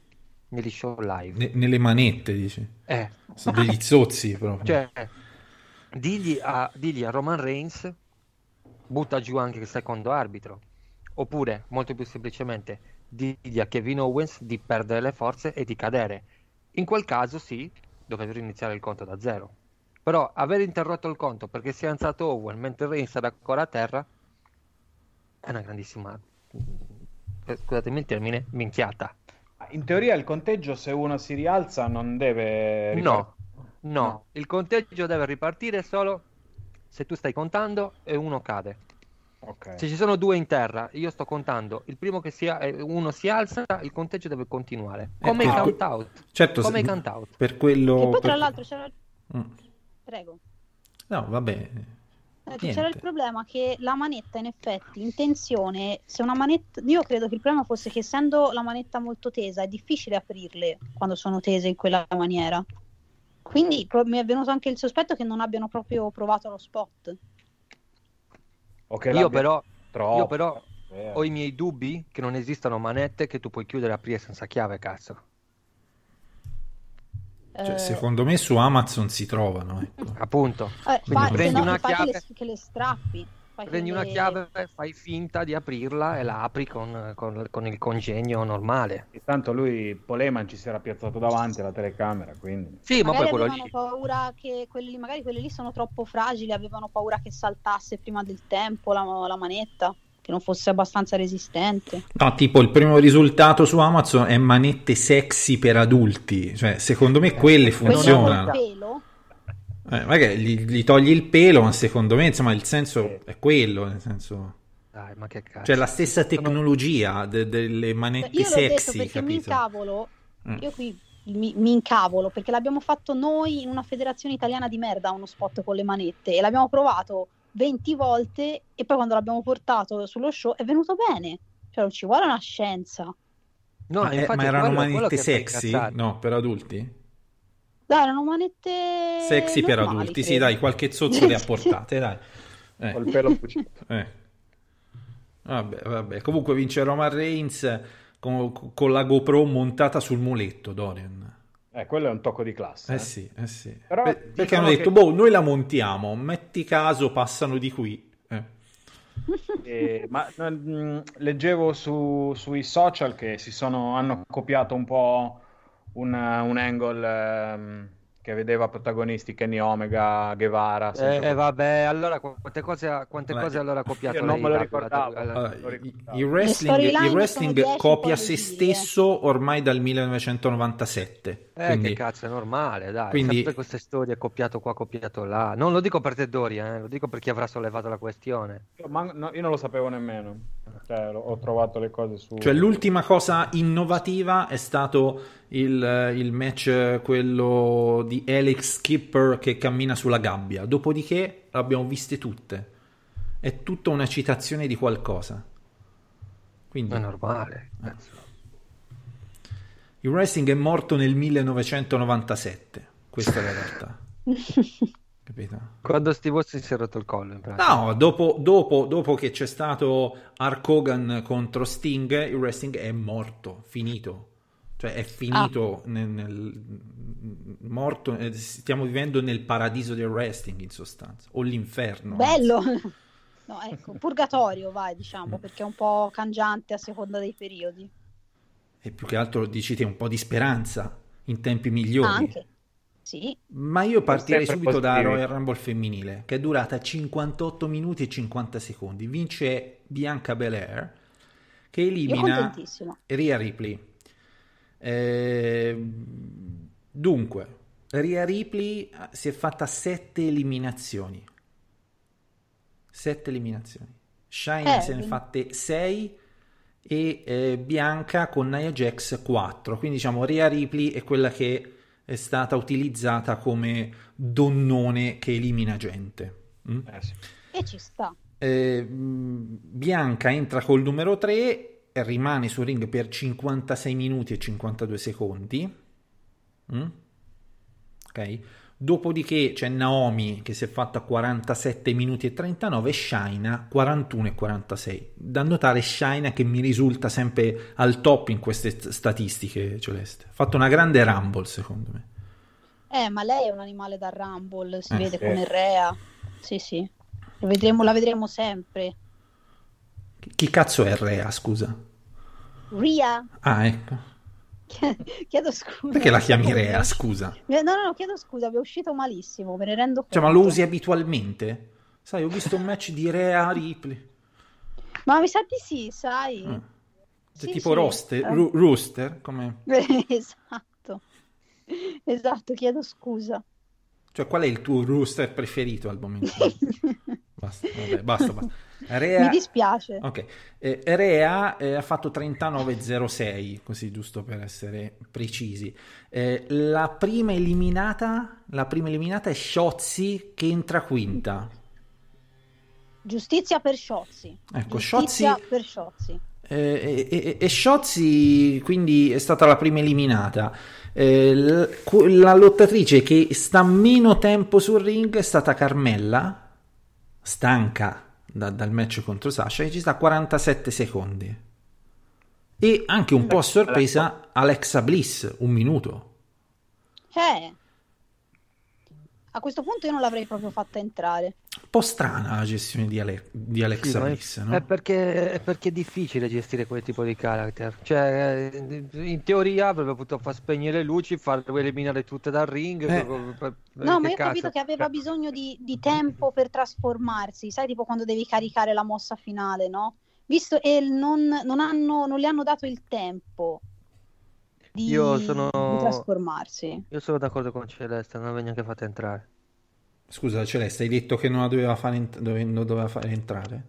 negli show live. Ne- nelle manette, dici? Eh, Sono degli zozzi proprio. cioè, digli a, digli a Roman Reigns, butta giù anche il secondo arbitro. Oppure, molto più semplicemente, digli a Kevin Owens di perdere le forze e di cadere. In quel caso, sì, dovrebbero iniziare il conto da zero. Però aver interrotto il conto perché si è alzato Owen mentre Reigns era ancora a terra è una grandissima, eh, scusatemi il termine, minchiata. In teoria il conteggio se uno si rialza non deve... No, no, No. il conteggio deve ripartire solo se tu stai contando e uno cade. Ok. Se ci sono due in terra, io sto contando, il primo che si eh, uno si alza, il conteggio deve continuare. Come Eh, i count out. Certo, Come se- i count out. per quello... Che poi per- tra l'altro c'era... Mm. Prego. No, vabbè. Eh, C'era il problema che la manetta in effetti in tensione, se una manetta, io credo che il problema fosse che essendo la manetta molto tesa è difficile aprirle quando sono tese in quella maniera. Quindi pro- mi è venuto anche il sospetto che non abbiano proprio provato lo spot. O che Io però, troppo, io però vero. ho i miei dubbi che non esistano manette che tu puoi chiudere e aprire senza chiave, cazzo. Cioè, Eh, secondo me su Amazon si trovano. ecco. Appunto. eh, quindi fa- prendi no, una chiave- le- che le strappi. Fai Prendi una quelle- chiave, fai finta di aprirla e la apri con, con- con il congegno normale. Intanto lui, Poleman, ci si era piazzato davanti alla telecamera, quindi... Sì, ma magari poi quello avevano lì. paura che quelli lì, magari quelli lì sono troppo fragili, avevano paura che saltasse prima del tempo la, la manetta, che non fosse abbastanza resistente. No, tipo il primo risultato su Amazon è manette sexy per adulti, cioè secondo me quelle funzionano. Eh, magari gli, gli togli il pelo, ma secondo me insomma il senso è quello, nel senso... Dai, ma che cazzo. Cioè la stessa tecnologia de- delle manette io l'ho detto sexy, perché mi capito? incavolo, Mm. io qui mi, mi incavolo perché l'abbiamo fatto noi in una federazione italiana di merda uno spot con le manette e l'abbiamo provato 20 volte e poi quando l'abbiamo portato sullo show è venuto bene. Cioè non ci vuole una scienza. No, Ma, eh, infatti ma è erano quello- manette sexy? No, per adulti? Dai, erano manette Sexy per normali, adulti, sì, credo. dai, qualche zozzo le ha portate, dai. Eh. Col pelo. Eh. Vabbè, vabbè. Comunque vince Roman Reigns con, con la GoPro montata sul muletto, Dorian. Eh, quello è un tocco di classe. Eh eh. sì, eh sì. Però Per- perché dicono hanno detto, che- boh, noi la montiamo, metti caso, passano di qui. Eh. Eh, ma mm, leggevo su- sui social che si sono, hanno copiato un po' un, un angle ehm, che vedeva protagonisti Kenny Omega, Guevara. Eh, eh, vabbè, allora qu- quante cose, quante Vabbè, cose allora ha copiato io non me lo da- ricordavo. da- da- Allora, lo il- wrestling, il wrestling sono 10, copia se eh. stesso ormai dal 1997. Eh, quindi- che cazzo, è normale, dai. quindi- Sempre queste storie copiato qua, copiato là. Non lo dico per te, Doria, eh, lo dico per chi avrà sollevato la questione. Ma no, io non lo sapevo nemmeno. Cioè, ho trovato le cose su. Cioè, l'ultima cosa innovativa è stato il, il match, eh, quello di Alex Skipper che cammina sulla gabbia. Dopodiché l'abbiamo viste tutte. È tutta una citazione di qualcosa. Quindi È normale. cazzo. il wrestling è morto nel 1997. Questa è la realtà. Capito? Quando Steve Austin si è rotto il collo, in pratica. No, dopo, dopo- dopo che c'è stato Hulk Hogan contro Sting, il wrestling è morto, finito. Cioè è finito nel, nel- morto, eh, stiamo vivendo nel paradiso del wrestling in sostanza, o l'inferno. Bello. No, ecco, purgatorio, vai, diciamo, perché è un po' cangiante a seconda dei periodi. E più che altro dicite un po' di speranza in tempi migliori. Anche. Sì. Ma io partirei subito da positivi. Royal Rumble femminile, che è durata 58 minuti e 50 secondi. Vince Bianca Belair, che elimina. Rhea Ripley. Eh, dunque, Rhea Ripley eh, si è fatta 7 eliminazioni. 7 eliminazioni. Shine Eh, se ne quindi- fatte 6 e eh, Bianca con Nia Jax 4. Quindi diciamo Rhea Ripley è quella che è stata utilizzata come donnone che elimina gente. Mm? Eh, sì. E ci sta. Eh, mh, Bianca entra col numero 3 e rimane sul ring per 56 minuti e 52 secondi. Mm? Ok. Dopodiché c'è Naomi che si è fatta 47 minuti e 39 e Shaina 41 e 46. Da notare Shaina che mi risulta sempre al top in queste st- statistiche, Celeste. Ha fatto una grande rumble secondo me. Eh, ma lei è un animale da Rumble, si Eh, vede sì. come Rea. Sì, sì. Vedremo- la vedremo sempre. Chi- cazzo è Rea, scusa? Ria, Ah, ecco. chiedo scusa. Perché la chiami Rea, scusa? No, no, no, chiedo scusa, mi è uscito malissimo, me ne rendo conto. Cioè, ma lo usi abitualmente? Sai, ho visto un match di Rea Ripley. Ma mi sa di sì, sai. Mm. Sì, tipo sì. roster, Eh. ru- rooster, come... esatto. Esatto, chiedo scusa. Cioè, qual è il tuo rooster preferito al momento? basta, vabbè, basta, basta. Rea... Mi dispiace. Ok, eh, Rea eh, ha fatto 39,06, così giusto per essere precisi. Eh, la prima eliminata, la prima eliminata è Shotzi che entra quinta. Giustizia per Sciozzi. Ecco, Giustizia Sciozzi- per Sciozzi. Eh, e, e, e Shotzi quindi è stata la prima eliminata. Eh, l- cu- la lottatrice che sta meno tempo sul ring è stata Carmella, stanca da- dal match contro Sasha, che ci sta 47 secondi. E anche un po' a sorpresa Alexa Bliss, un minuto. Eh. A questo punto io non l'avrei proprio fatta entrare. Po' strana la gestione di, Ale- di Alexa Sì, ma è- Bliss, no? È perché, è perché è difficile gestire quel tipo di character. Cioè, eh, in teoria avrebbe potuto far spegnere le luci, far eliminare tutte dal ring. Eh. per- per- No, ma che io ho capito cazzo? che aveva Cioè, bisogno di, di tempo per trasformarsi, sai, tipo quando devi caricare la mossa finale, no? Visto e non, non hanno, non le hanno dato il tempo di, Io sono- di trasformarsi. Io sono d'accordo con Celeste, non l'avevo neanche fatta entrare. Scusa, Celeste, hai detto che non la doveva fare, ent- dove- non doveva fare entrare?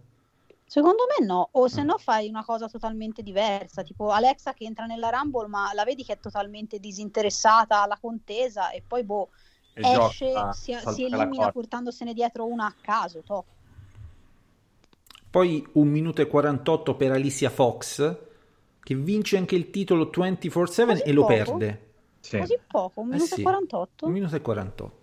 Secondo me no, o Ah. se no fai una cosa totalmente diversa, tipo Alexa che entra nella Rumble, ma la vedi che è totalmente disinteressata alla contesa e poi boh, E esce, gioca, si, si elimina portandosene dietro una a caso, toh. Poi un minuto e 48 per Alicia Fox, che vince anche il titolo 24-7 Così e lo poco? perde. Sì. Così poco, un Eh minuto sì, e 48? Un minuto e 48.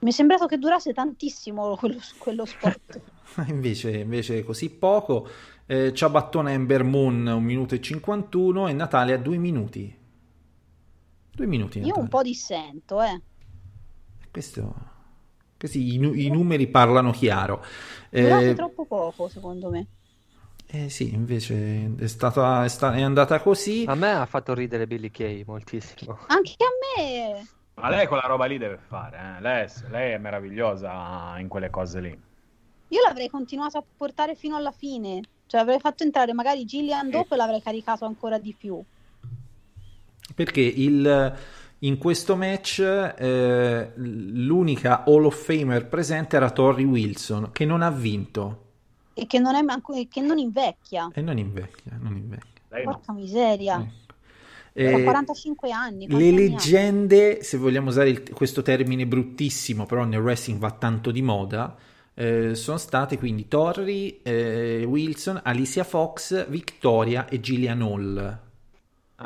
Mi è sembrato che durasse tantissimo quello, quello spot. invece, invece così poco. Eh, Ciabattona Ember Moon un minuto e 51 e Natalia due minuti. Due minuti. Io Natalia. un po' dissento, eh. Questo, questi i, i numeri parlano chiaro. Durate Eh, troppo poco, secondo me. eh sì, invece è, stata, è, sta- è andata così. A me ha fatto ridere Billy Kay moltissimo. Anche a me. Ma lei quella roba lì deve fare, eh. lei, è- lei è meravigliosa in quelle cose lì. Io l'avrei continuato a portare fino alla fine. Cioè avrei fatto entrare magari Gillian dopo e l'avrei caricato ancora di più. Perché il- in questo match eh, l'unica Hall of Famer presente era Tori Wilson, che non ha vinto. E che non, è manco- che non invecchia. E non invecchia, non invecchia. Porca miseria. Eh, Ho 45 anni. le quanti anni leggende, se vogliamo usare il- questo termine bruttissimo, però nel wrestling va tanto di moda, eh, sono state quindi Torri, eh, Wilson, Alicia Fox, Victoria e Gillian Hall.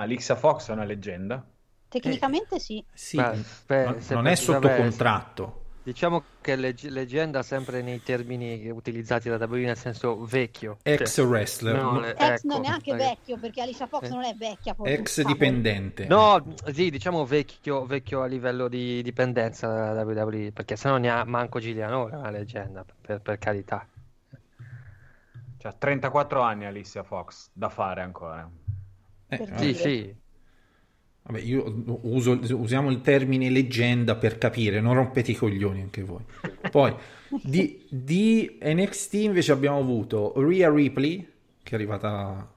Lixia Fox è una leggenda. Tecnicamente sì. Sì, Beh, beh, non- è per- sotto vabbè, contratto. Diciamo che leg- leggenda sempre nei termini utilizzati da WWE nel senso vecchio. Ex Cioè, wrestler, no, Ex ecco, non neanche magari- vecchio, perché Alicia Fox Eh. non è vecchia. poi, ex dipendente. No, sì, diciamo vecchio, vecchio a livello di dipendenza da WWE, perché sennò ne ha manco Giuliano è una leggenda, per, per carità. Cioè, ha 34 anni Alicia Fox da fare ancora. Eh, Sì, sì. Vabbè, io uso, usiamo il termine leggenda per capire, non rompete i coglioni anche voi. Poi di, di NXT invece abbiamo avuto Rhea Ripley, che è arrivata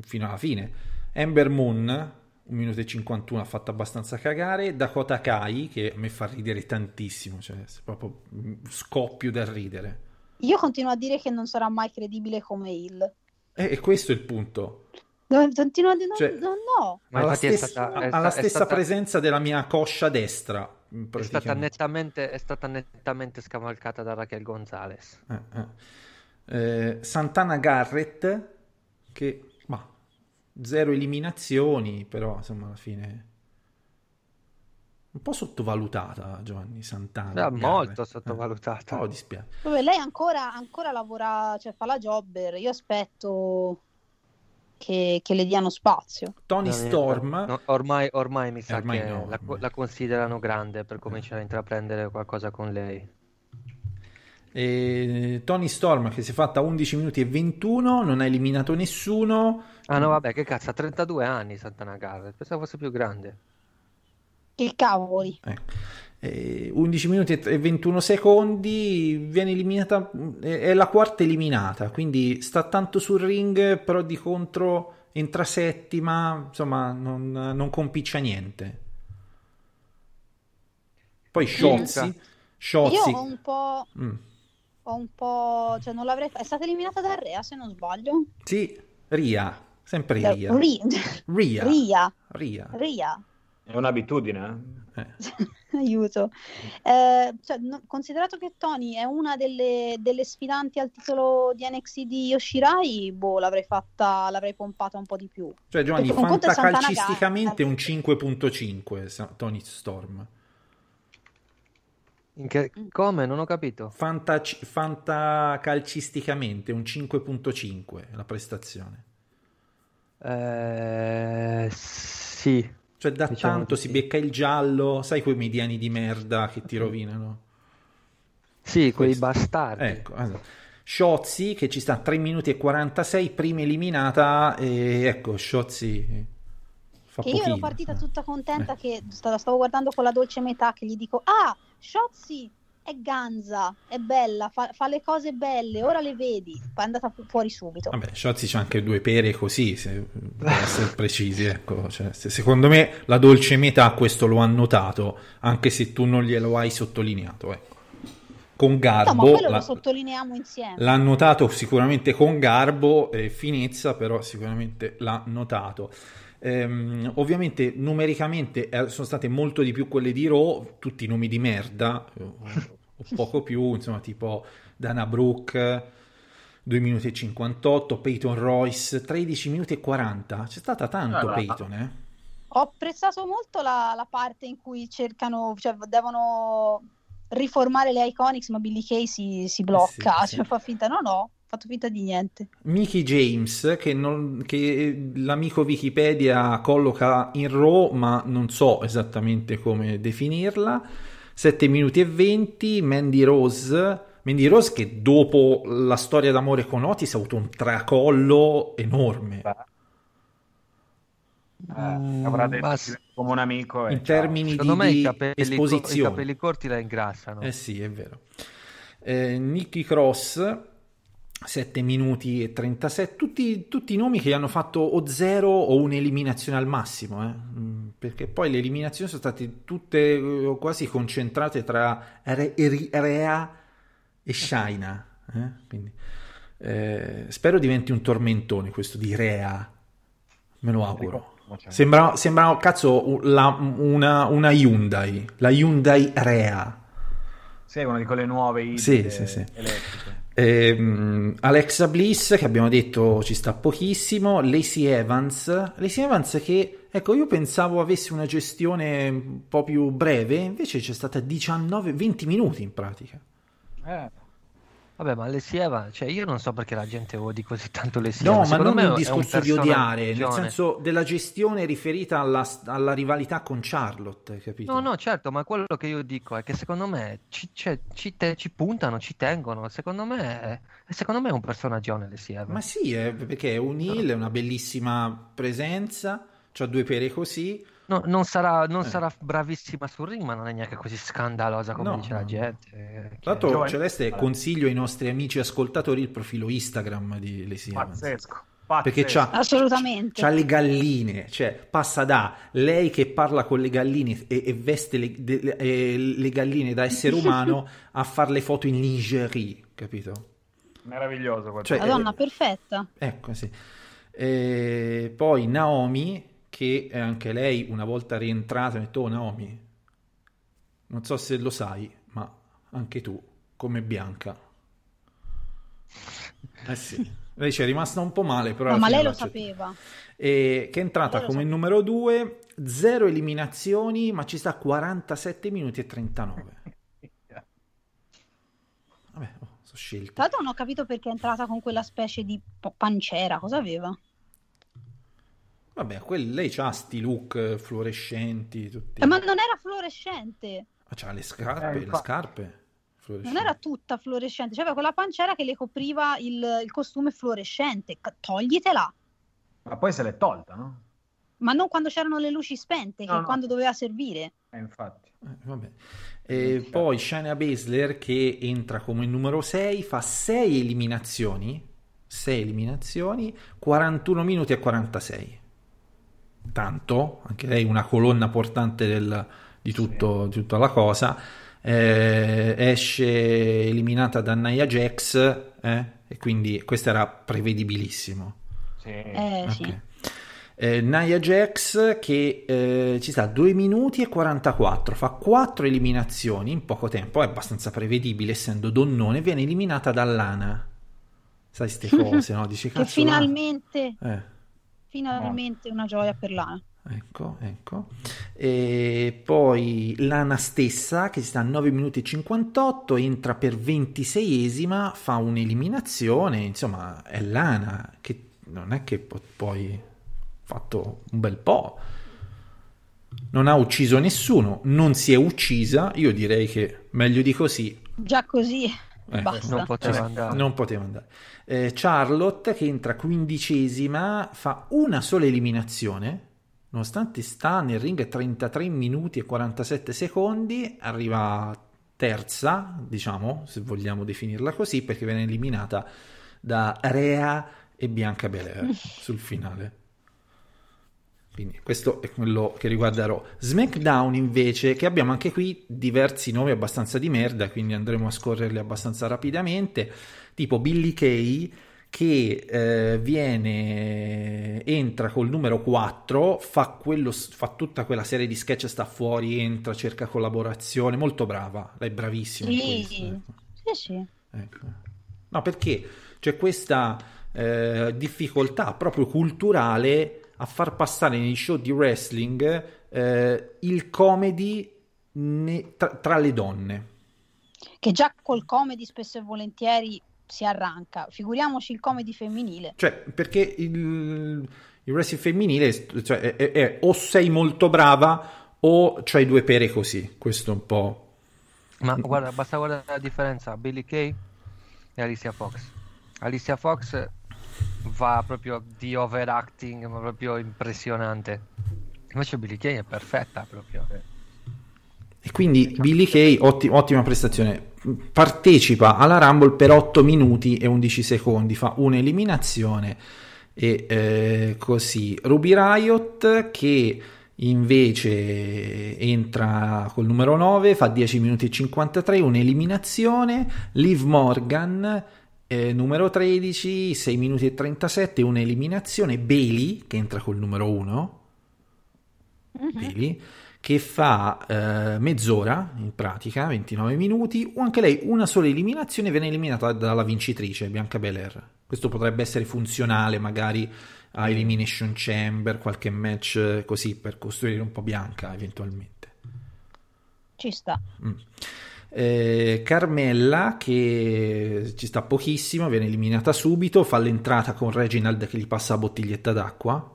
fino alla fine, Ember Moon, 1 minuto e 51, ha fatto abbastanza cagare, Dakota Kai, che a me fa ridere tantissimo, cioè proprio scoppio da ridere. Io continuo a dire che non sarà mai credibile come il. E, e questo è il punto. Continuo a dire no, Cioè- no, no. Ma ha la infatti è stessa, stata- è stessa stata- presenza della mia coscia destra. È stata, nettamente, è stata nettamente scavalcata da Raquel Gonzalez. Eh, eh. Eh, Santana Garrett, che ma, zero eliminazioni, però insomma alla fine un po' sottovalutata Giovanni Santana. Ah, Garrett. molto Eh, sottovalutata. un po' dispiace. Vabbè, lei ancora, ancora lavora, cioè fa la jobber. Io aspetto che, che le diano spazio. Tony Storm, no, ormai, ormai mi sa Ormai che no, la, la considerano grande per cominciare a intraprendere qualcosa con lei. e Tony Storm che si è fatta 11 minuti e 21, non ha eliminato nessuno. Ah no, vabbè, che cazzo, ha 32 anni Santana Garrett, pensavo fosse più grande. Che cavoli. Ecco. Eh, 11 minuti e 21 secondi viene eliminata è è la quarta eliminata quindi sta tanto sul ring però di contro entra settima insomma non, non compiccia niente poi Sciozzi Sciozzi Io ho un po'. Mm. Ho un po'. Cioè, non l'avrei. È stata eliminata da Rea, se non sbaglio. sì Ria sempre Ria Ri- Ria Ria. Ria Ria. È un'abitudine. eh? Eh. Aiuto. Eh, cioè, no- considerato che Tony è una delle, delle sfidanti al titolo di NXT di Yoshirai, boh, l'avrei fatta, l'avrei pompata un po' di più. cioè Giovanni fantacalcisticamente un Garrett. 5.5 Sa- Tony Storm In che- Come? Non ho capito. Fantaci- fantacalcisticamente un 5.5 la prestazione. Eh, sì. Cioè da Diciamo tanto si sì. becca il giallo, sai quei mediani di merda che ti rovinano. Sì, quei Questo. bastardi. Ecco, esatto. Shotzi che ci sta 3 minuti e 46, prima eliminata e ecco, Shotzi fa Che io ero pochino. partita tutta Eh. contenta che sta- stavo guardando con la dolce metà che gli dico ah Shotzi è ganza è bella fa, fa le cose belle ora le vedi poi è andata fu- fuori subito Vabbè, Shotzi c'ha anche due pere così, se, per essere precisi, ecco. Cioè, se- secondo me la dolce metà questo lo ha notato, anche se tu non glielo hai sottolineato, ecco. Con no ma garbo, quello la- lo sottolineiamo insieme l'ha notato sicuramente con garbo e finezza, però sicuramente l'ha notato. Ehm, ovviamente numericamente eh, sono state molto di più quelle di Raw, tutti nomi di merda, o, o poco più, insomma, tipo Dana Brooke, 2 minuti e 58, Peyton Royce, 13 minuti e 40. C'è stata tanto Eh, brava. Peyton, eh? ho apprezzato molto la, la parte in cui cercano cioè devono riformare le Iconics ma Billy Kay si, si blocca Eh sì, cioè sì. fa finta no no fatto finta di niente Mickey James, che, non- che l'amico Wikipedia colloca in Raw, ma non so esattamente come definirla. 7 minuti e 20, Mandy Rose. Mandy Rose che dopo la storia d'amore con Otis ha avuto un tracollo enorme. Eh, avrà detto ma "Ti vedo come un amico e In ciao". termini Secondo di, me i capelli, co- i capelli corti la ingrassano. Eh sì, è vero. Eh, Nicky Cross, 7 minuti e 37, tutti, tutti i nomi che hanno fatto o zero o un'eliminazione al massimo, eh. Mm, perché poi le eliminazioni sono state tutte eh, quasi concentrate tra Re- Re- Rea e Shaina. eh. Quindi, eh, spero diventi un tormentone questo di Rea, me lo auguro. Sembra, sembra cazzo, la- una, una Hyundai, la Hyundai Rea. Sì, una di quelle nuove Sì, sì, sì. elettriche. Ehm, Alexa Bliss, che abbiamo detto ci sta pochissimo. Lacey Evans. Lacey Evans che, ecco, io pensavo avesse una gestione un po' più breve, invece c'è stata 19-20 minuti in pratica. Eh, Vabbè, ma Lacey Evans, cioè io non so perché la gente odi così tanto Lacey No, Evans. ma non me un è discorso di odiare, nel senso della gestione riferita alla, alla rivalità con Charlotte, capito? No, no, certo, ma quello che io dico è che secondo me ci, cioè, ci te- ci puntano, ci tengono. Secondo me, è, secondo me è un personaggione Lacey Evans. Ma sì, è perché è un heel, è una bellissima presenza, c'ha due pere così. No, non sarà, non Eh. sarà bravissima sul ring, ma non è neanche così scandalosa come No, dice no. la gente. Eh, Tra l'altro, Giovane- Celeste, Vabbè. consiglio ai nostri amici ascoltatori il profilo Instagram di Lacey Evans. pazzesco. Perché pazzesco. c'ha, assolutamente c'ha le galline, cioè passa da lei che parla con le galline e, e veste le, de- e le galline da essere umano a fare le foto in lingerie, capito? Meraviglioso Cioè, Madonna eh, perfetta Ecco, sì. E poi Naomi, che anche lei una volta rientrata, ha detto, oh Naomi, non so se lo sai, ma anche tu, come Bianca. Eh sì, lei ci è rimasta un po' male, però No, ma lei lo sapeva E che è entrata come sapeva. numero 2, zero eliminazioni, ma ci sta 47 minuti e 39. Vabbè, oh, sono scelte. tra l'altro non ho capito perché è entrata con quella specie di pancera cosa aveva Vabbè, quel- lei ha sti look fluorescenti, tutti. Eh, ma non era fluorescente Ah, c'ha le scarpe, Eh, le scarpe non era tutta fluorescente, cioè aveva quella pancera che le copriva il, il costume fluorescente. C- Toglitela, Ma poi se l'è tolta, no? ma non quando c'erano le luci spente, che No, no. quando doveva servire. Eh, infatti. Eh, vabbè. E poi Shania Baszler che entra come numero 6, fa 6 eliminazioni, 6 eliminazioni, 41 minuti e 46. Tanto, anche lei una colonna portante del- di, tutto, di tutta la cosa. Eh, esce eliminata da Nia Jax eh, e quindi questo era prevedibilissimo. Sì. Eh, sì. Eh, Nia Jax che eh, ci sta 2 minuti e 44, fa 4 eliminazioni in poco tempo, è abbastanza prevedibile essendo donnone, viene eliminata da Lana. Sai ste cose, no? Dici Che finalmente. Eh, finalmente una gioia per Lana. ecco, ecco. E poi Lana stessa che ci sta a 9 minuti e 58, entra per 26esima, fa un'eliminazione, insomma, è Lana che non è che po- poi fatto un bel po'. Non ha ucciso nessuno, non si è uccisa, io direi che meglio di così Già così Eh, basta. Non poteva Eh, andare. non poteva andare. Eh, Charlotte che entra quindicesima fa una sola eliminazione nonostante sta nel ring 33 minuti e 47 secondi arriva terza diciamo se vogliamo definirla così perché viene eliminata da Rea e Bianca Belair sul finale quindi questo è quello che riguarda Raw. SmackDown invece, che abbiamo anche qui diversi nomi abbastanza di merda, quindi andremo a scorrerli abbastanza rapidamente, tipo Billy Kay che eh, viene entra col numero 4, fa, quello, fa tutta quella serie di sketch, sta fuori, entra, cerca collaborazione, molto brava, lei è bravissima Sì, sì, sì. Ecco. No, perché c'è questa eh, difficoltà proprio culturale a far passare nei show di wrestling eh, il comedy ne- tra, tra le donne. Che già col comedy spesso e volentieri si arranca. Figuriamoci il comedy femminile. Cioè, perché il, il wrestling femminile cioè, è, è- è o sei molto brava o c'hai due pere così. Questo è un po'. Ma guarda, basta guardare la differenza, Billy Kay e Alicia Fox. Alicia Fox va proprio di overacting, ma proprio impressionante. Invece Billy Kay è perfetta proprio. E quindi Billy Kay, otti- ottima prestazione, partecipa alla Rumble per 8 minuti e 11 secondi, fa un'eliminazione e eh, così. Ruby Riot che invece entra col numero 9, fa 10 minuti e 53, un'eliminazione. Liv Morgan eh, numero 13, 6 minuti e 37, un'eliminazione. Bailey che entra col numero 1. Bailey, che fa eh, mezz'ora in pratica, 29 minuti, o anche lei una sola eliminazione viene eliminata dalla vincitrice Bianca Belair. Questo potrebbe essere funzionale magari a Elimination Chamber, qualche match così per costruire un po' Bianca eventualmente. Ci sta. Mm. Eh, Carmella che ci sta pochissimo, viene eliminata subito, fa l'entrata con Reginald che gli passa la bottiglietta d'acqua.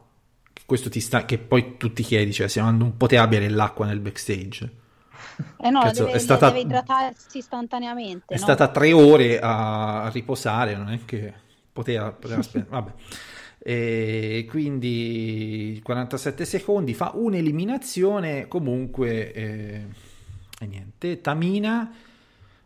Questo ti sta, che poi tu ti chiedi, cioè, se non poteva bere l'acqua nel backstage. Eh no, Cazzo, deve, è stata- deve idratarsi istantaneamente. È no? stata tre ore a, a riposare, non è che poteva, poteva aspettare. Vabbè. E quindi 47 secondi, fa un'eliminazione comunque eh, e niente. Tamina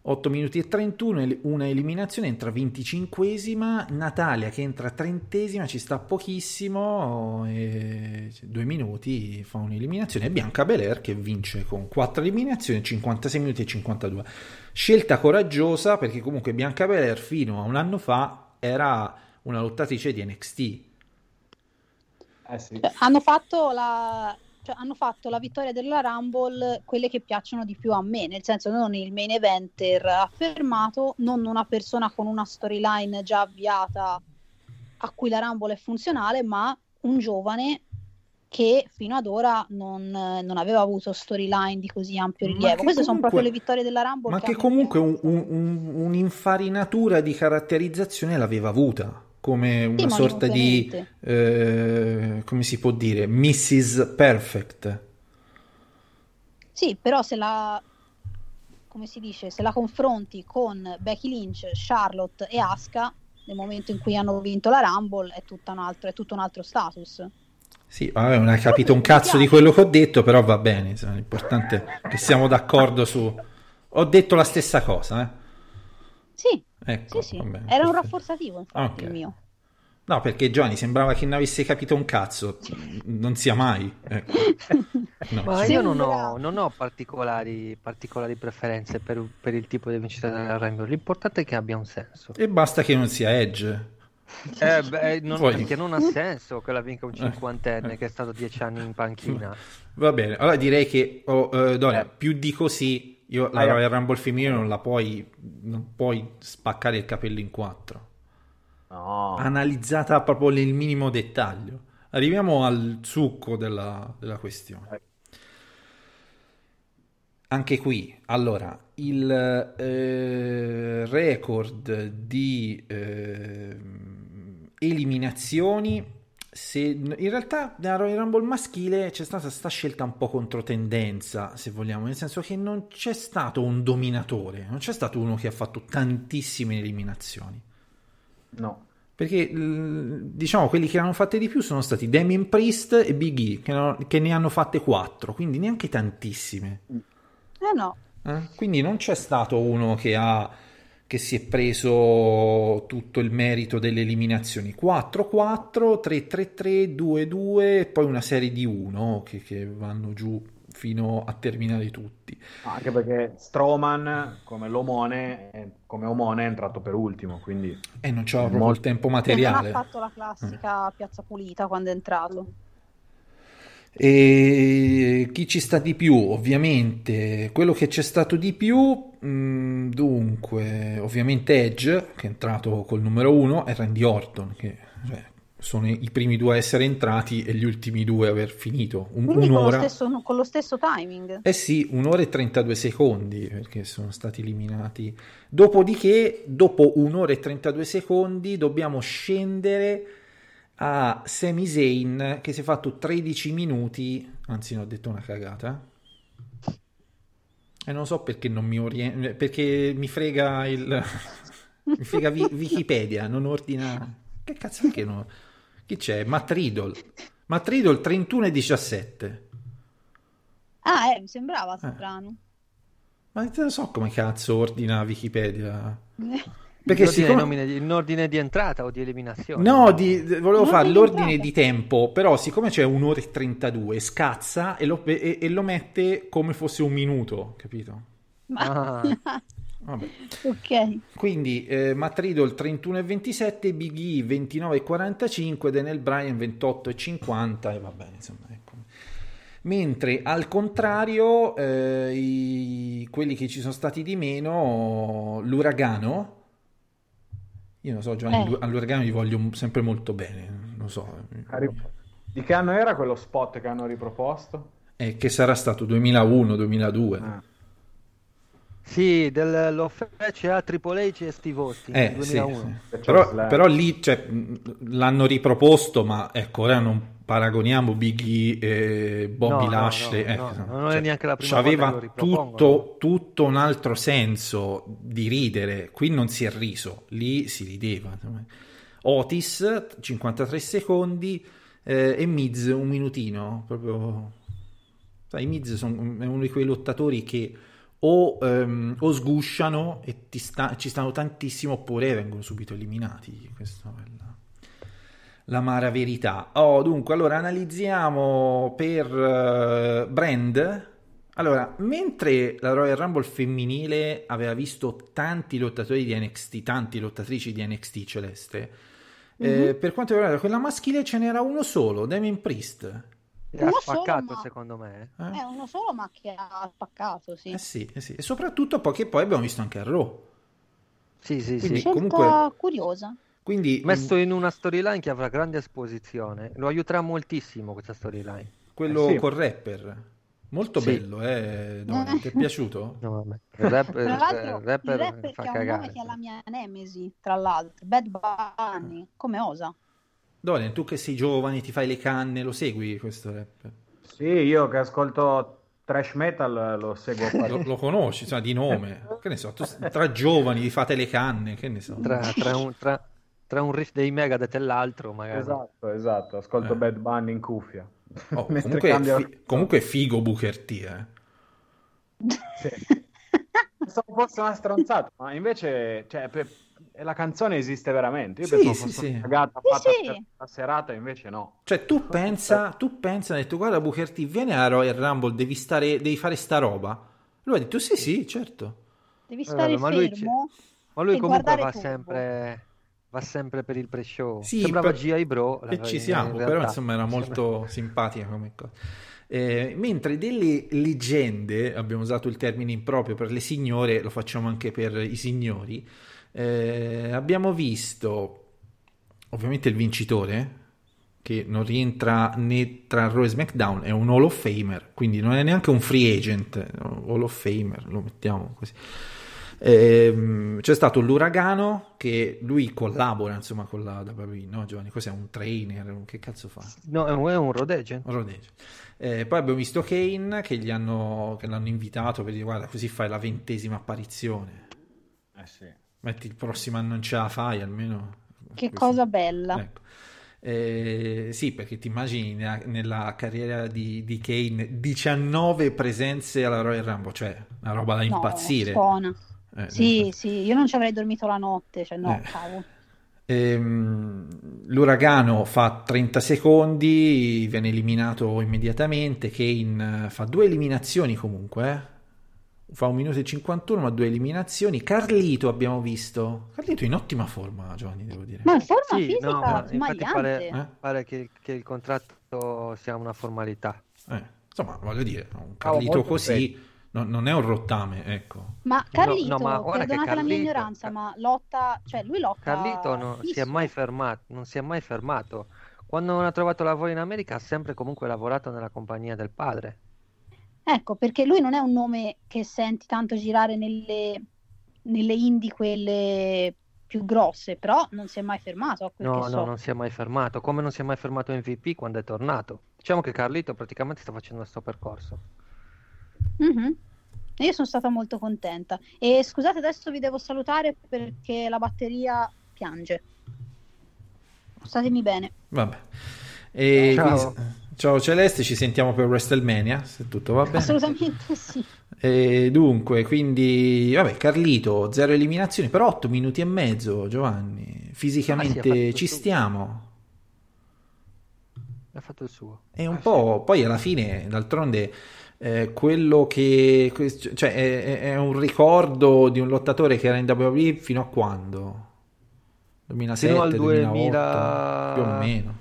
8 minuti e 31, el- una eliminazione, entra 25esima. Natalia che entra 30esima, ci sta pochissimo, e 2 minuti fa un'eliminazione. E Bianca Belair che vince con 4 eliminazioni, 56 minuti e 52. Scelta coraggiosa perché comunque Bianca Belair fino a un anno fa era una lottatrice di NXT. Eh sì. Hanno, fatto la, cioè, hanno fatto la vittoria della Rumble quelle che piacciono di più a me, nel senso non il main eventer affermato, non una persona con una storyline già avviata a cui la Rumble è funzionale, ma un giovane che fino ad ora non, non aveva avuto storyline di così ampio rilievo. che Queste sono comunque- proprio le vittorie della Rumble. Ma che hanno- comunque un- un- un- un'infarinatura di caratterizzazione l'aveva avuta, come una ma sorta di, eh, come si può dire, Mrs. Perfect. Sì, però se la, come si dice, se la confronti con Becky Lynch, Charlotte e Asuka, nel momento in cui hanno vinto la Rumble, è, un altro, è tutto un altro status. Sì, vabbè, non hai capito un cazzo di quello che ho detto, però va bene, l'importante è che siamo d'accordo su... Ho detto la stessa cosa, eh? Sì, Ecco, sì, sì. va bene, Era un perfetto. rafforzativo, infatti, Ok. il mio. No, perché Giovanni sembrava che non avesse capito un cazzo, non sia mai. ecco. No. Ma io non ho, non ho particolari, particolari preferenze per, per il tipo di vincita della Rumble. L'importante è che abbia un senso. E basta che non sia Edge. Eh, beh, non- Poi- perché non ha senso che la vinca un Eh. cinquantenne che è stato dieci anni in panchina. Va bene, allora direi che oh, eh, Doria, più di così, io la Royal Rumble femminile non la puoi, non puoi spaccare il capello in quattro. No. Analizzata proprio nel minimo dettaglio. Arriviamo al succo della, della questione. Anche qui, allora, il eh, record di eh, eliminazioni se in realtà nella Royal Rumble maschile c'è stata questa scelta un po' controtendenza, se vogliamo, nel senso che non c'è stato un dominatore, non c'è stato uno che ha fatto tantissime eliminazioni. No. Perché diciamo quelli che hanno fatte di più sono stati Damien Priest e Big E, che, no- che ne hanno fatte quattro, quindi neanche tantissime. Eh no, Eh? Quindi non c'è stato uno che ha che si è preso tutto il merito delle eliminazioni 4-4, 3-3-3, 2-2 e poi una serie di 1 che, che vanno giù fino a terminare tutti. Anche perché Strowman, come l'omone, come omone è entrato per ultimo, quindi... E non c'era proprio Molto- il tempo e non ha materiale. fatto la classica piazza pulita quando è entrato. E chi ci sta di più? Ovviamente quello che c'è stato di più, mh, dunque, ovviamente Edge, che è entrato col numero uno, e Randy Orton, che cioè, sono i primi due a essere entrati e gli ultimi due a aver finito. Un- Quindi con lo, un'ora. stesso, con lo stesso timing. Eh sì, un'ora e 32 secondi perché sono stati eliminati. Dopodiché, dopo un'ora e 32 secondi, dobbiamo scendere a Sami Zayn che si è fatto 13 minuti, anzi, no, ho detto una cagata. E non so perché non mi orienta, perché mi frega il mi frega Wi- Wikipedia, non ordina. Che cazzo è che no? Chi c'è? Matt Riddle 31 e 17. Ah, eh, mi sembrava strano. Ma non so come cazzo ordina Wikipedia. In Perché ordine, siccome... nomine di- in ordine di entrata o di eliminazione? No, di- volevo fare di l'ordine entrata. di tempo, però siccome c'è un'ora e 32, scazza e lo, e- e lo mette come fosse un minuto, capito? Ma- Ah. Vabbè. ok. Quindi eh, Matt Riddle 31 e 27, Big E 29 e 45, Daniel Bryan 28 e 50 e va bene, insomma, ecco. Mentre al contrario, eh, i- quelli che ci sono stati di meno, l'uragano, io non so, Giovanni, Eh. all'uragano gli voglio sempre molto bene, non so, Di che anno era quello spot che hanno riproposto? eh, che sarà stato 2001-2002. Ah. Sì, del- lo fece a Triple H e Steve Austin Eh, nel sì, 2001. sì. Però, però lì cioè, l'hanno riproposto, ma ecco, ora non paragoniamo Biggie e Bobby No, Lashley. no, ecco, no, non è neanche la prima lo ripropongono. tutto, tutto un altro senso di ridere. Qui non si è riso, lì si rideva. Otis 53 secondi eh, e Miz un minutino. Proprio... Sai, Miz son- è uno di quei lottatori che o, ehm, o sgusciano e sta- ci stanno tantissimo oppure vengono subito eliminati. Questa è la, l'amara verità. Oh, dunque, allora analizziamo per eh, brand. Allora, mentre la Royal Rumble femminile aveva visto tanti lottatori di NXT, tanti lottatrici di NXT celeste, eh, per quanto riguarda quella maschile ce n'era uno solo, Damien Priest. E ha spaccato ma- secondo me. Eh? È uno solo, ma che ha spaccato, sì. Eh sì, eh sì. E soprattutto poi che poi abbiamo visto anche a Raw. Sì, sì, Quindi sì. Comunque- curiosa. Quindi Messo in una storyline che avrà grande esposizione. Lo aiuterà moltissimo questa storyline. quello Eh sì. col rapper. Molto Sì. bello, eh, Dorian, ti è piaciuto? No, vabbè. Il rapper, Tra l'altro, il rapper il rapper fa che ha un nome cagare. che è la mia nemesi, tra l'altro, Bad Bunny, come osa? Dorian, tu che sei giovane, ti fai le canne, lo segui questo rapper? Sì, io che ascolto trash metal lo seguo Lo, lo conosci, insomma, di nome? Che ne so, tu- tra giovani vi fate le canne, che ne so. Tra, tra un, tra- tra un riff dei Megadeth e l'altro, magari. Esatto, esatto, ascolto Eh. Bad Bunny in cuffia. Oh, comunque, cambia- fi- comunque è figo Booker T, eh. Sì. Pensavo fosse una stronzata, ma invece cioè, per- la canzone esiste veramente. Io Sì, pensavo sì, fosse sì. una cagata Sì, fatta sì. serata, invece no. Cioè, tu pensa, tu pensa, ha detto, guarda Booker T, vieni a Royal Rumble, devi, stare, devi fare sta roba. Lui ha detto, sì, sì, certo. Devi stare Eh, ma lui fermo Ma lui comunque va Turbo. sempre, va sempre per il pre-show. Sì, Sembrava per- GI Bro. E ci in siamo, realtà. però insomma era molto simpatica come cosa. Eh, mentre delle leggende, abbiamo usato il termine improprio per le signore, lo facciamo anche per i signori, eh, abbiamo visto ovviamente il vincitore, che non rientra né tra Raw e SmackDown, è un Hall of Famer, quindi non è neanche un free agent, Hall of Famer, lo mettiamo così. Ehm, c'è stato l'uragano che lui collabora insomma con la WWE, no Giovanni? Cos'è un trainer? Che cazzo fa? No, è un, è un road agent. Un road agent. Eh, poi abbiamo visto Kane che, gli hanno, che l'hanno invitato per dire guarda così fai la ventesima apparizione. Eh sì. Metti il prossimo anno non ce la fai almeno. Che Questo- cosa bella. Ecco. Eh, sì, perché ti immagini nella, nella carriera di, di Kane 19 presenze alla Royal Rumble, cioè una roba da No, impazzire. suona. Eh, Sì, sì, io non ci avrei dormito la notte, cioè no, Eh. cavolo. Ehm, l'uragano fa 30 secondi, viene eliminato immediatamente. Kane eh, fa due eliminazioni comunque. eh. Fa un minuto e 51, ma due eliminazioni. Carlito abbiamo visto. Carlito in ottima forma, Giovanni, devo dire. Ma in forma Sì, fisica no, ma infatti pare, Eh? pare che, che il contratto sia una formalità. Eh, insomma, voglio dire, un Oh, Carlito molto così no- non è un rottame, ecco. Ma Carlito, no, ma guarda che perdonate la mia Carlito- ignoranza, ma lotta, cioè lui lotta Carlito non si è mai fermato, non si è mai fermato. Quando non ha trovato lavoro in America ha sempre comunque lavorato nella compagnia del padre. Ecco, perché lui non è un nome che senti tanto girare nelle, nelle indie quelle più grosse, però non si è mai fermato a quel No, che no, so. non si è mai fermato. Come non si è mai fermato MVP quando è tornato. Diciamo che Carlito praticamente sta facendo il suo percorso. Mhm. Io sono stata molto contenta. E scusate, adesso vi devo salutare perché la batteria piange. Statemi bene. Vabbè. E Ciao. quindi- ciao Celeste, ci sentiamo per WrestleMania, se tutto va bene. Assolutamente sì. E dunque, quindi, vabbè, Carlito, zero eliminazioni, per 8 minuti e mezzo, Giovanni. Ah, sì, Fisicamente fatto il ci stiamo. Ha fatto il suo. E un po', poi alla fine, d'altronde, eh, quello che, cioè, è, è un ricordo di un lottatore che era in WWE fino a quando? 2007, Fino al 2008, 2000 più o meno.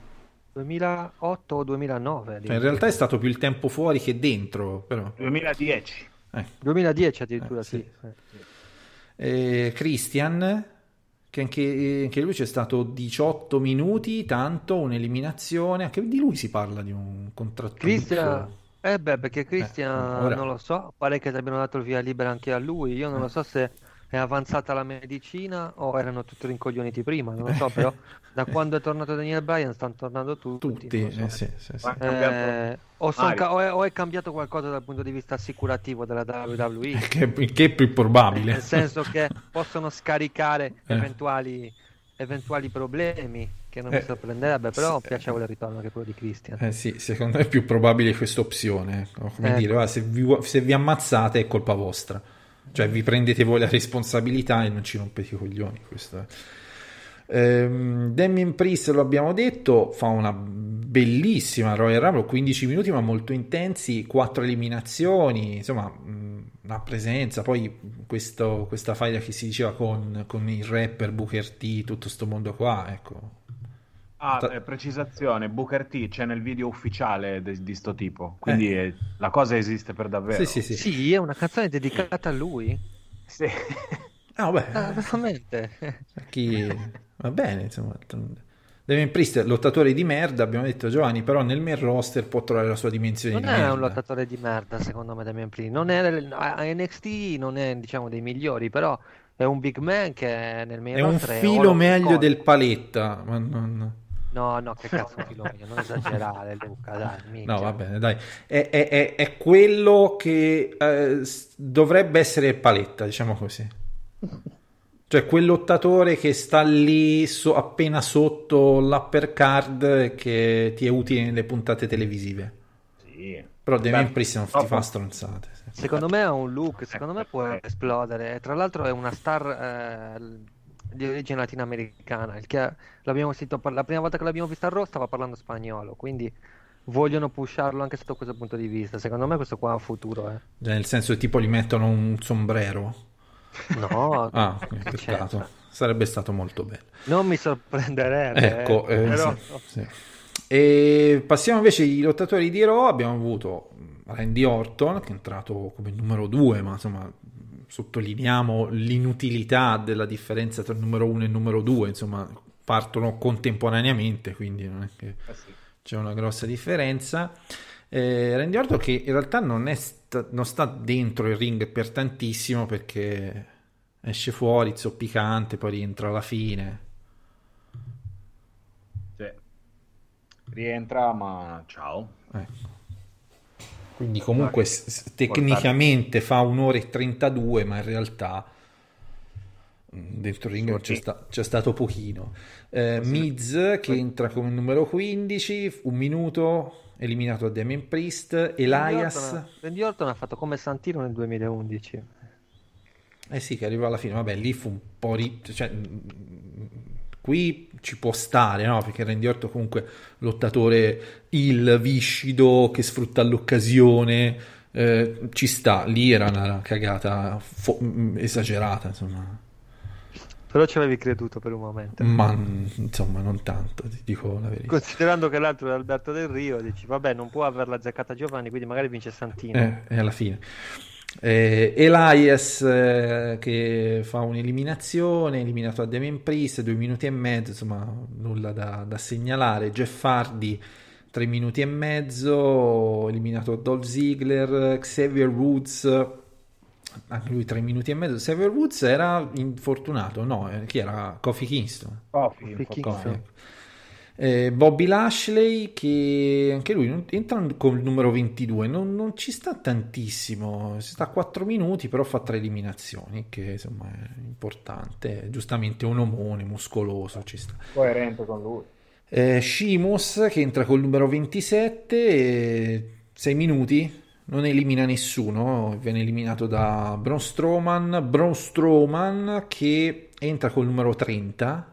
2008 o 2009. Cioè, in realtà è stato più il tempo fuori che dentro, però. 2010. Eh. 2010 addirittura, Eh, sì. sì. Eh, Christian, che anche, anche lui c'è stato 18 minuti, tanto un'eliminazione, anche di lui si parla di un contratto. Christian, eh beh, perché Christian, ora- non lo so, pare che ti abbiano dato il via libera anche a lui. Io non lo so se è avanzata la medicina o erano tutti rincoglioniti prima, non lo so, però da quando è tornato Daniel Bryan stanno tornando tutti. Tutti, so. eh, sì, sì, sì. Eh, o, ca- o è, o è cambiato qualcosa dal punto di vista assicurativo della WWE, Che, che è più probabile. nel senso che possono scaricare Eh. eventuali, eventuali problemi, che non mi Eh, sorprenderebbe, però sì. piacevole ritorno anche quello di Christian. Eh sì, secondo me è più probabile questa opzione. ecco, Come Ecco. dire, guarda, se, vi, se vi ammazzate è colpa vostra. Cioè vi prendete voi la responsabilità e non ci rompete i coglioni. Questo. Ehm, Damien Priest, lo abbiamo detto, fa una bellissima Royal Rumble, 15 minuti ma molto intensi, 4 eliminazioni, insomma una presenza, poi questo, questa faida che si diceva con, con il rapper Booker T, tutto sto mondo qua, ecco. Ah, eh, precisazione, Booker T c'è nel video ufficiale de- di sto tipo, quindi eh, la cosa esiste per davvero. Sì, sì, sì. Sì, è una canzone dedicata a lui. Sì. Ah, vabbè, Ah, veramente. Chi... Va bene, insomma. Damien Priest è lottatore di merda, abbiamo detto Giovanni, però nel main roster può trovare la sua dimensione Non di è merda. un lottatore di merda, secondo me, Damian Priest. Non è, a NXT non è, diciamo, dei migliori, però è un big man che nel main È un roster filo meglio del paletta, ma non... No, no, che cazzo un filo meglio, non esagerare, Luca, dai, minchia. No, va bene, dai. È, è- è- è quello che eh, dovrebbe essere paletta, diciamo così. Cioè quel lottatore che sta lì so- appena sotto l'upper card che ti è utile nelle puntate televisive. Sì. Però Beh, Priest non ti fa stronzate. sì. Secondo me ha un look, secondo me può Eh. esplodere. Tra l'altro è una star eh, di origine latinoamericana, il che l'abbiamo sentito la prima volta che l'abbiamo vista a Raw stava parlando spagnolo, quindi vogliono pusharlo anche sotto questo punto di vista. Secondo me questo qua ha un futuro, eh. Cioè, nel senso tipo gli mettono un sombrero. No, Ah, peccato. Sarebbe stato molto bello. Non mi sorprenderebbe, Ecco, eh, eh, però- sì, sì. E passiamo invece ai lottatori di Raw. Abbiamo avuto Randy Orton che è entrato come numero 2, ma insomma sottolineiamo l'inutilità della differenza tra il numero 1 e il numero 2, insomma partono contemporaneamente, quindi non è che Eh sì. c'è una grossa differenza. Eh, Randy Orton che in realtà non, è sta- non sta dentro il ring per tantissimo perché esce fuori zoppicante, poi rientra alla fine. Sì. Rientra, ma ciao. Ecco. Quindi comunque s- tecnicamente fa un'ora e 32, ma in realtà mh, dentro il ring c'è, sta- c'è stato pochino. Eh, Miz che entra come numero 15, un minuto, eliminato da Damien Priest, Elias... Randy Orton ha fatto come Santino nel 2011. Eh sì, che arrivò alla fine, vabbè, lì fu un po' ri- cioè, qui ci può stare, no? Perché Randy Orton comunque lottatore il viscido che sfrutta l'occasione, eh, ci sta, lì era una cagata fo- mh, esagerata, insomma, Però ci avevi creduto per un momento. ma mh, insomma non tanto, ti dico la verità. Considerando che l'altro è Alberto Del Rio, dici vabbè, non può averla azzeccata Giovanni, quindi magari vince Santino. Eh, e alla fine. Eh, Elias eh, che fa un'eliminazione, eliminato a Damien Priest, due minuti e mezzo, insomma, nulla da, da segnalare. Jeff Hardy, tre minuti e mezzo, eliminato Dolph Ziggler, Xavier Woods, anche lui tre minuti e mezzo. Xavier Woods era infortunato, no? eh, chi era? Kofi Kingston. Coffee, Kofi Kingston. Eh, Bobby Lashley che anche lui entra con il numero 22 non, non ci sta tantissimo si sta a 4 minuti però fa tre eliminazioni che insomma è importante. Giustamente un omone muscoloso ci sta. Coerente con lui. eh, Sheamus che entra col numero 27 6 minuti non elimina nessuno viene eliminato da Braun Strowman. Braun Strowman che entra col numero 30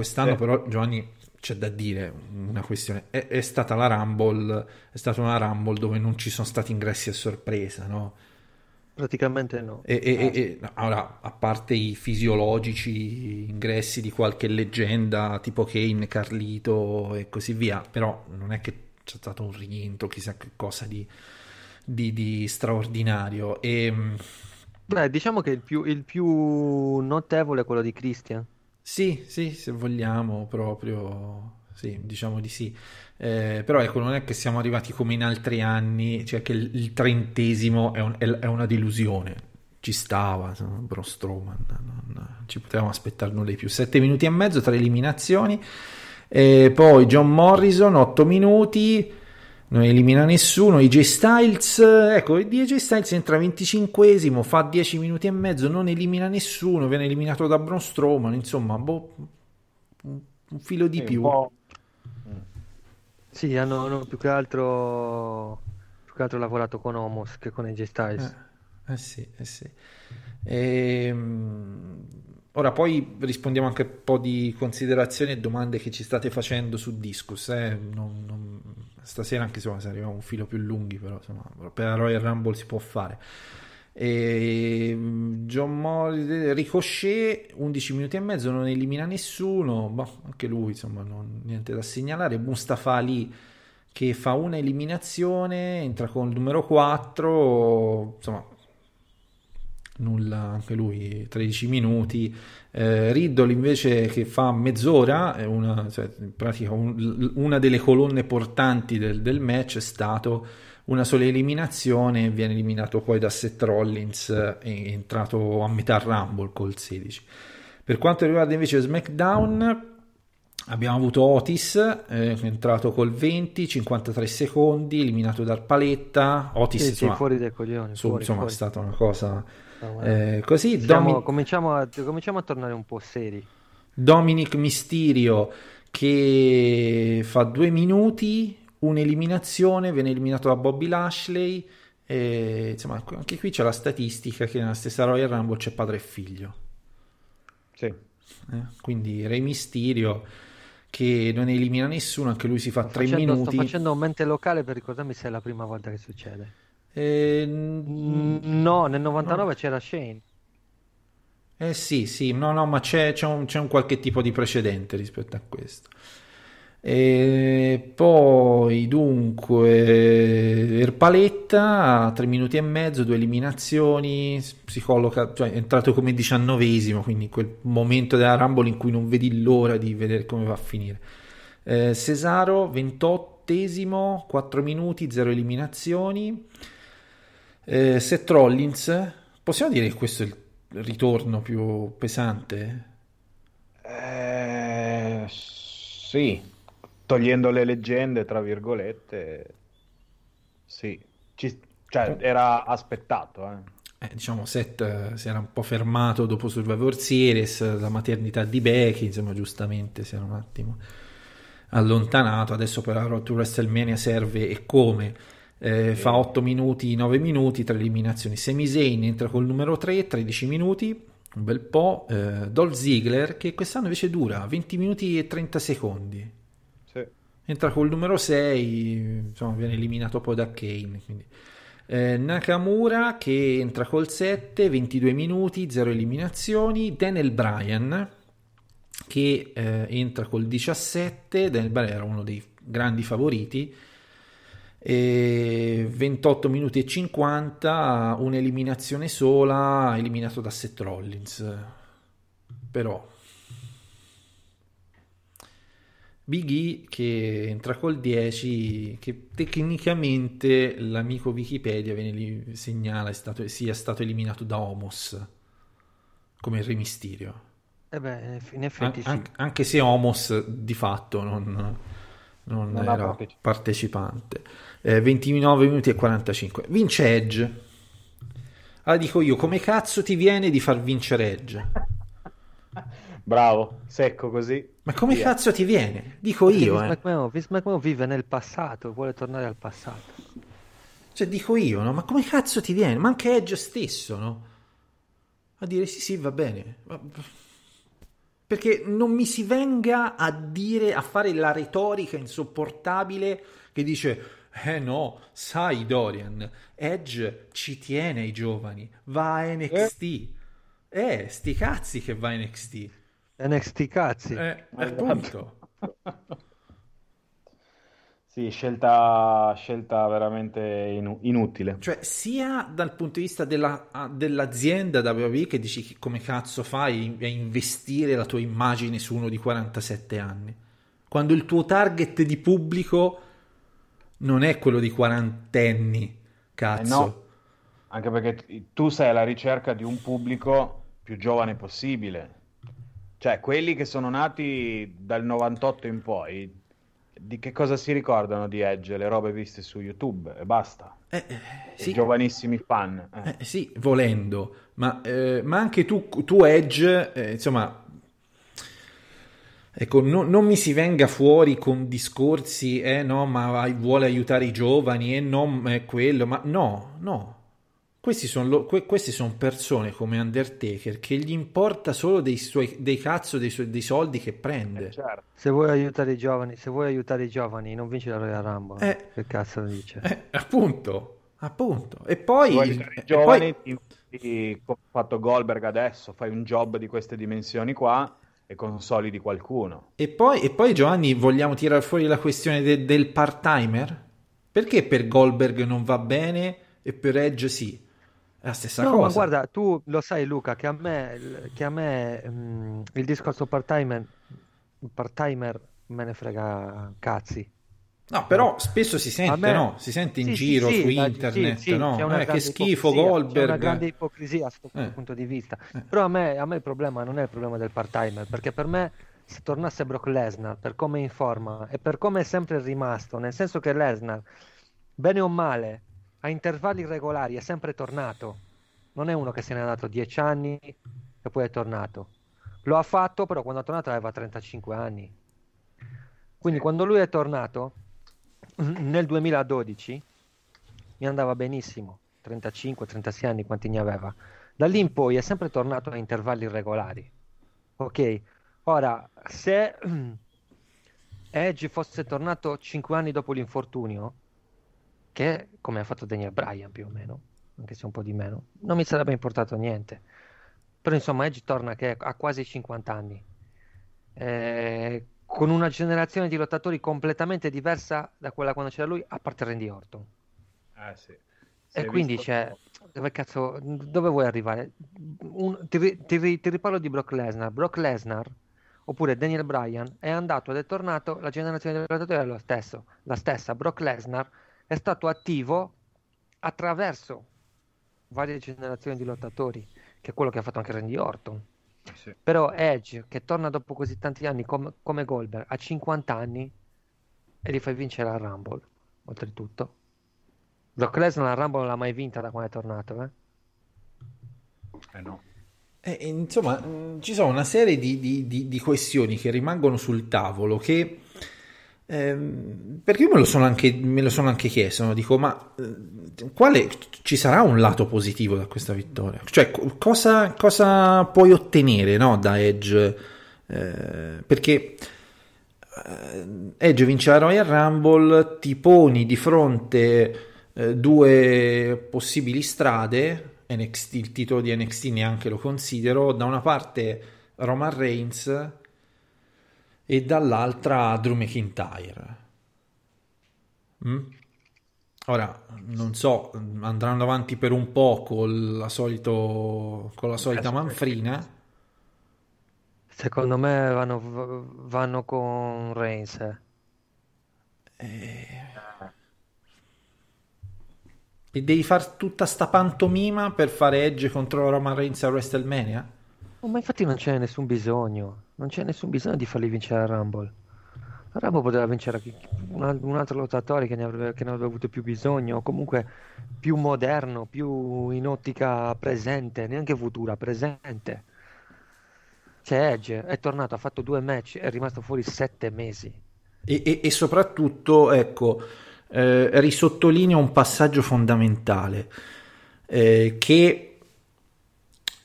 quest'anno Sì. però Giovanni c'è da dire una questione è, è stata la Rumble è stata una Rumble dove non ci sono stati ingressi a sorpresa no? Praticamente no. E, e- e- e- allora, a parte i fisiologici ingressi di qualche leggenda tipo Kane, Carlito e così via, però non è che c'è stato un rientro, chissà che cosa di, di- di straordinario. E, mh, Beh, diciamo che il più, il più notevole è quello di Christian. Sì, sì, se vogliamo proprio, sì, diciamo di sì. Eh, però ecco, non è che siamo arrivati come in altri anni, cioè che il, il trentesimo è, un- è- è una delusione. Ci stava, Braun Strowman, non ci potevamo aspettare nulla di più. Sette minuti e mezzo, tre eliminazioni. E poi John Morrison, 8 minuti, non elimina nessuno. AJ Styles, ecco, AJ Styles entra 25esimo, fa 10 minuti e mezzo, non elimina nessuno, viene eliminato da Braun Strowman, insomma, boh, un, un filo di più. po'. Sì, hanno, hanno più che altro, più che altro lavorato con Homos che con AJ Styles. Eh, eh sì, eh sì. Ehm, ora poi rispondiamo anche a un po' di considerazioni e domande che ci state facendo su Discus. eh. Non- non- Stasera anche se arriviamo un filo più lunghi, però insomma, per la Royal Rumble si può fare. Ehm, John Morrison, Ricochet 11 minuti e mezzo, non elimina nessuno, boh, anche lui insomma non- niente da segnalare. Mustafa Ali che fa una eliminazione, entra con il numero 4, insomma, nulla, anche lui 13 minuti. Eh, Riddle invece che fa mezz'ora, è una, cioè, in pratica un- una delle colonne portanti del, del match è stato una sola eliminazione, viene eliminato poi da Seth Rollins, eh, è entrato a metà Rumble col 16. Per quanto riguarda invece SmackDown, Abbiamo avuto Otis, eh, entrato col 20, 53 secondi, eliminato dal paletta. Otis, Sì, sì, insomma, fuori dai coglioni, su- fuori, insomma, fuori. è stata una cosa Eh, così. Siamo- Domi- cominciamo, a, cominciamo a tornare un po' seri. Dominic Mysterio che fa due minuti, un'eliminazione, viene eliminato da Bobby Lashley. E, insomma, anche qui c'è la statistica che nella stessa Royal Rumble c'è padre e figlio. Sì. eh. Quindi Re Mysterio che non elimina nessuno, anche lui si fa tre Facendo- minuti. Sto facendo un mente locale per ricordarmi se è la prima volta che succede. Eh, No, nel 99 c'era Shane. Eh sì, sì, no, no, ma c'è, c'è un, c'è un qualche tipo di precedente rispetto a questo. E poi dunque Erpaletta a 3 minuti e mezzo, due eliminazioni, si colloca, cioè è entrato come diciannovesimo, quindi quel momento della Rumble in cui non vedi l'ora di vedere come va a finire. Eh, Cesaro, 28esimo, 4 minuti, 0 eliminazioni. Eh, Seth Rollins, Possiamo dire che questo è il ritorno più pesante? Eh, sì, togliendo le leggende, tra virgolette, sì. Ci- cioè, era aspettato, eh. Eh, diciamo, Seth eh, si era un po' fermato dopo Survivor Series, la maternità di Becky, insomma, giustamente si era un attimo allontanato. Adesso per la Road to WrestleMania serve e come. Eh, fa 8 minuti, 9 minuti, 3 eliminazioni. Sami Zayn entra col numero 3, 13 minuti, un bel po'. Eh, Dolph Ziggler, che quest'anno invece dura 20 minuti e 30 secondi. Sì. Entra col numero 6, insomma, viene eliminato poi da Kane. quindi. Eh, Nakamura che entra col 7, 22 minuti, 0 eliminazioni. Daniel Bryan che eh, entra col 17. Daniel Bryan era uno dei grandi favoriti. E 28 minuti e 50, un'eliminazione sola, eliminato da Seth Rollins. Però Big E che entra col 10, che tecnicamente l'amico Wikipedia viene lì, segnala è stato, sia stato eliminato da Homos come Re Mysterio. E beh, in effetti An- sì. an- anche se Homos di fatto non, non Non era partecipante. Eh, 29 minuti e 45. Vince Edge. Allora dico io, come cazzo ti viene di far vincere Edge? Bravo, secco così. Ma come Via. cazzo ti viene? Dico Perché io, Vince eh. McMahon, Vince McMahon vive nel passato, vuole tornare al passato. Cioè, dico io, no? Ma come cazzo ti viene? Ma anche Edge stesso, no? A dire sì, sì, va bene. Ma- Perché non mi si venga a dire, a fare la retorica insopportabile che dice, eh no, sai Dorian, Edge ci tiene ai giovani, va a NXT. Eh, sti cazzi che va a NXT. NXT cazzi. Eh, appunto. Sì, scelta, scelta veramente inu- inutile. Cioè, sia dal punto di vista della- ah, dell'azienda WWE che dici che come cazzo fai a investire la tua immagine su uno di 47 anni, quando il tuo target di pubblico non è quello di quarantenni, cazzo. Eh no. Anche perché tu sei alla ricerca di un pubblico più giovane possibile. Cioè, quelli che sono nati dal 98 in poi, di che cosa si ricordano di Edge? Le robe viste su YouTube e basta. Eh, eh, I sì. giovanissimi fan. eh. Eh, sì, volendo, ma, eh, ma anche tu, tu Edge, eh, insomma, ecco, no- non mi si venga fuori con discorsi, eh no, ma vuole aiutare i giovani, e non è quello, ma no, no. Questi sono queste sono persone come Undertaker che gli importa solo dei, suoi, dei cazzo dei, suoi- dei soldi che prende. Certo. Se vuoi aiutare i giovani, se vuoi aiutare i giovani, non vinci la Royal Rumble. Eh. Che cazzo dice? Eh, appunto, appunto. E poi, Vuoi aiutare i giovani, poi- ti- ti- come ha fatto Goldberg adesso, fai un job di queste dimensioni qua e consolidi qualcuno. E poi, e poi, Giovanni, vogliamo tirare fuori la questione de- del part-timer? Perché per Goldberg non va bene e per Edge sì? È la stessa No, cosa. ma guarda, tu lo sai Luca, che a me, che a me mm, il discorso part-timer, part-timer me ne frega cazzi. No, però spesso si sente, me- no? Si sente in Sì, giro sì, su internet, sì, sì, no? Eh, che schifo ipocrisia, C'è Goldberg. una grande ipocrisia sotto questo Eh. punto di vista. Però a me, a me il problema non è il problema del part-timer, perché per me se tornasse Brock Lesnar, per come è in forma e per come è sempre rimasto, nel senso che Lesnar, bene o male, a intervalli regolari è sempre tornato. Non è uno che se n'è andato 10 anni e poi è tornato. Lo ha fatto, però quando è tornato aveva 35 anni. Quindi quando lui è tornato nel 2012 mi andava benissimo, 35-36 anni quanti ne aveva. Da lì in poi è sempre tornato a intervalli regolari. Ok, ora se Edge fosse tornato 5 anni dopo l'infortunio, che come ha fatto Daniel Bryan più o meno, anche se un po' di meno, non mi sarebbe importato niente. Però insomma Edge torna che ha quasi 50 anni, eh, con una generazione di lottatori completamente diversa da quella quando c'era lui, a parte Randy Orton. Eh sì. E quindi c'è, dove cazzo, dove vuoi arrivare? Un- ti, ti ti riparlo di Brock Lesnar. Brock Lesnar, oppure Daniel Bryan, è andato ed è tornato, la generazione dei lottatori è lo stesso, la stessa. Brock Lesnar è stato attivo attraverso varie generazioni di lottatori, che è quello che ha fatto anche Randy Orton. Sì. Però Edge, che torna dopo così tanti anni com- come Goldberg, a 50 anni, e li fai vincere al Rumble, oltretutto. Brock Lesnar al Rumble non l'ha mai vinta da quando è tornato, eh? Eh no. Eh, eh, insomma, mh, ci sono una serie di, di- di- di questioni che rimangono sul tavolo che... ehm, perché io me lo sono anche, lo sono anche chiesto, no? dico, ma eh, quale, ci sarà un lato positivo da questa vittoria? Cioè, co- cosa, cosa puoi ottenere no, da Edge? Eh, perché eh, Edge vince la Royal Rumble, ti poni di fronte eh, due possibili strade, NXT, il titolo di NXT neanche lo considero, da una parte Roman Reigns e dall'altra Drew McIntyre. Mm? Ora, non so, andranno avanti per un po' con la, solito, con la solita manfrina. Secondo me vanno, vanno con Reigns. eh. E devi fare tutta sta pantomima per fare Edge contro Roman Reigns a WrestleMania? Oh, ma infatti non c'è nessun bisogno, non c'è nessun bisogno di farli vincere al Rumble. Al Rumble poteva vincere un altro lottatore che ne, avrebbe, che ne avrebbe avuto più bisogno, o comunque più moderno, più in ottica presente, neanche futura, presente. C'è Edge, è tornato, ha fatto due match, è rimasto fuori sette mesi. E, e- e soprattutto, ecco, eh, risottolineo un passaggio fondamentale eh, che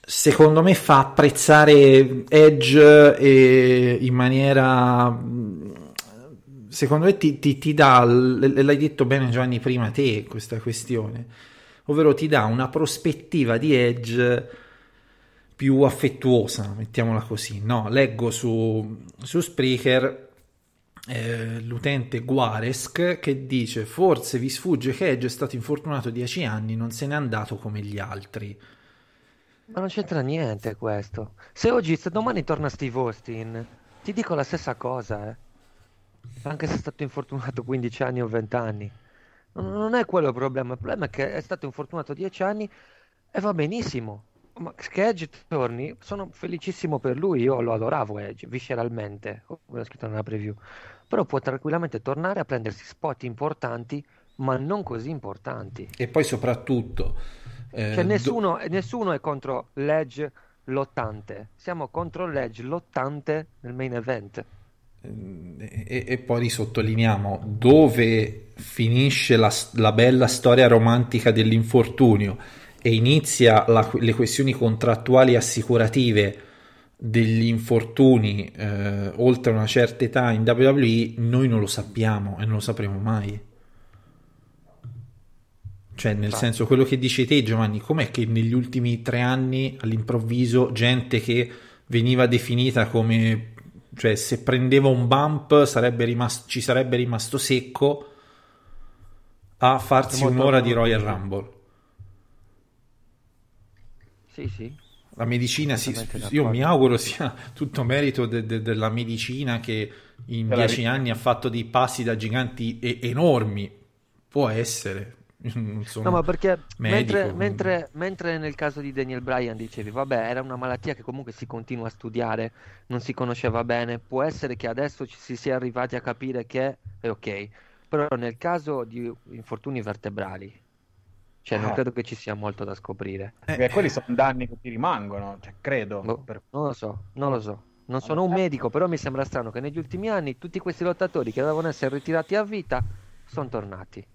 secondo me fa apprezzare Edge eh, in maniera mh, secondo me ti, ti- ti dà l'hai detto bene Giovanni prima te questa questione ovvero ti dà una prospettiva di Edge più affettuosa mettiamola così no? leggo su, su Spreaker eh, l'utente Guaresk che dice forse vi sfugge che Edge è stato infortunato 10 anni non se n'è andato come gli altri Ma non c'entra niente questo. Se oggi, se domani torna Steve Austin, ti dico la stessa cosa, eh. Anche se è stato infortunato 15 anni o 20 anni. Non, non è quello il problema, il problema è che è stato infortunato 10 anni e va benissimo. Ma che Edge torni, sono felicissimo per lui, io lo adoravo Edge, visceralmente, come ho scritto nella preview. Però può tranquillamente tornare a prendersi spot importanti, ma non così importanti. e poi soprattutto Cioè do- nessuno, nessuno è contro l'Edge lottante, siamo contro l'Edge lottante nel main event. e, e poi risottolineiamo dove finisce la, la bella storia romantica dell'infortunio e inizia la- le questioni contrattuali assicurative degli infortuni eh, oltre una certa età in WWE, noi non lo sappiamo e non lo sapremo mai. Cioè, nel Infatti. senso, quello che dici te, Giovanni, com'è che negli ultimi tre anni, all'improvviso, gente che veniva definita come, cioè, se prendeva un bump sarebbe rimasto, ci sarebbe rimasto secco a farsi Molto un'ora di Royal. Rumble. Sì, sì. La medicina, Assolutamente io mi auguro sia tutto merito de- de- della medicina che in dieci anni ha fatto dei passi da giganti e- enormi. Può essere. Non sono No, ma perché medico, mentre, mentre- mentre nel caso di Daniel Bryan dicevi, vabbè, era una malattia che comunque si continua a studiare, non si conosceva bene, può essere che adesso ci si sia arrivati a capire che è ok, però nel caso di infortuni vertebrali, cioè non Eh. credo che ci sia molto da scoprire. Beh, quelli sono danni che ti rimangono, cioè, credo. Boh, Per- non lo so, non lo so. Non sono un medico, però mi sembra strano che negli ultimi anni tutti questi lottatori che dovevano essere ritirati a vita sono tornati.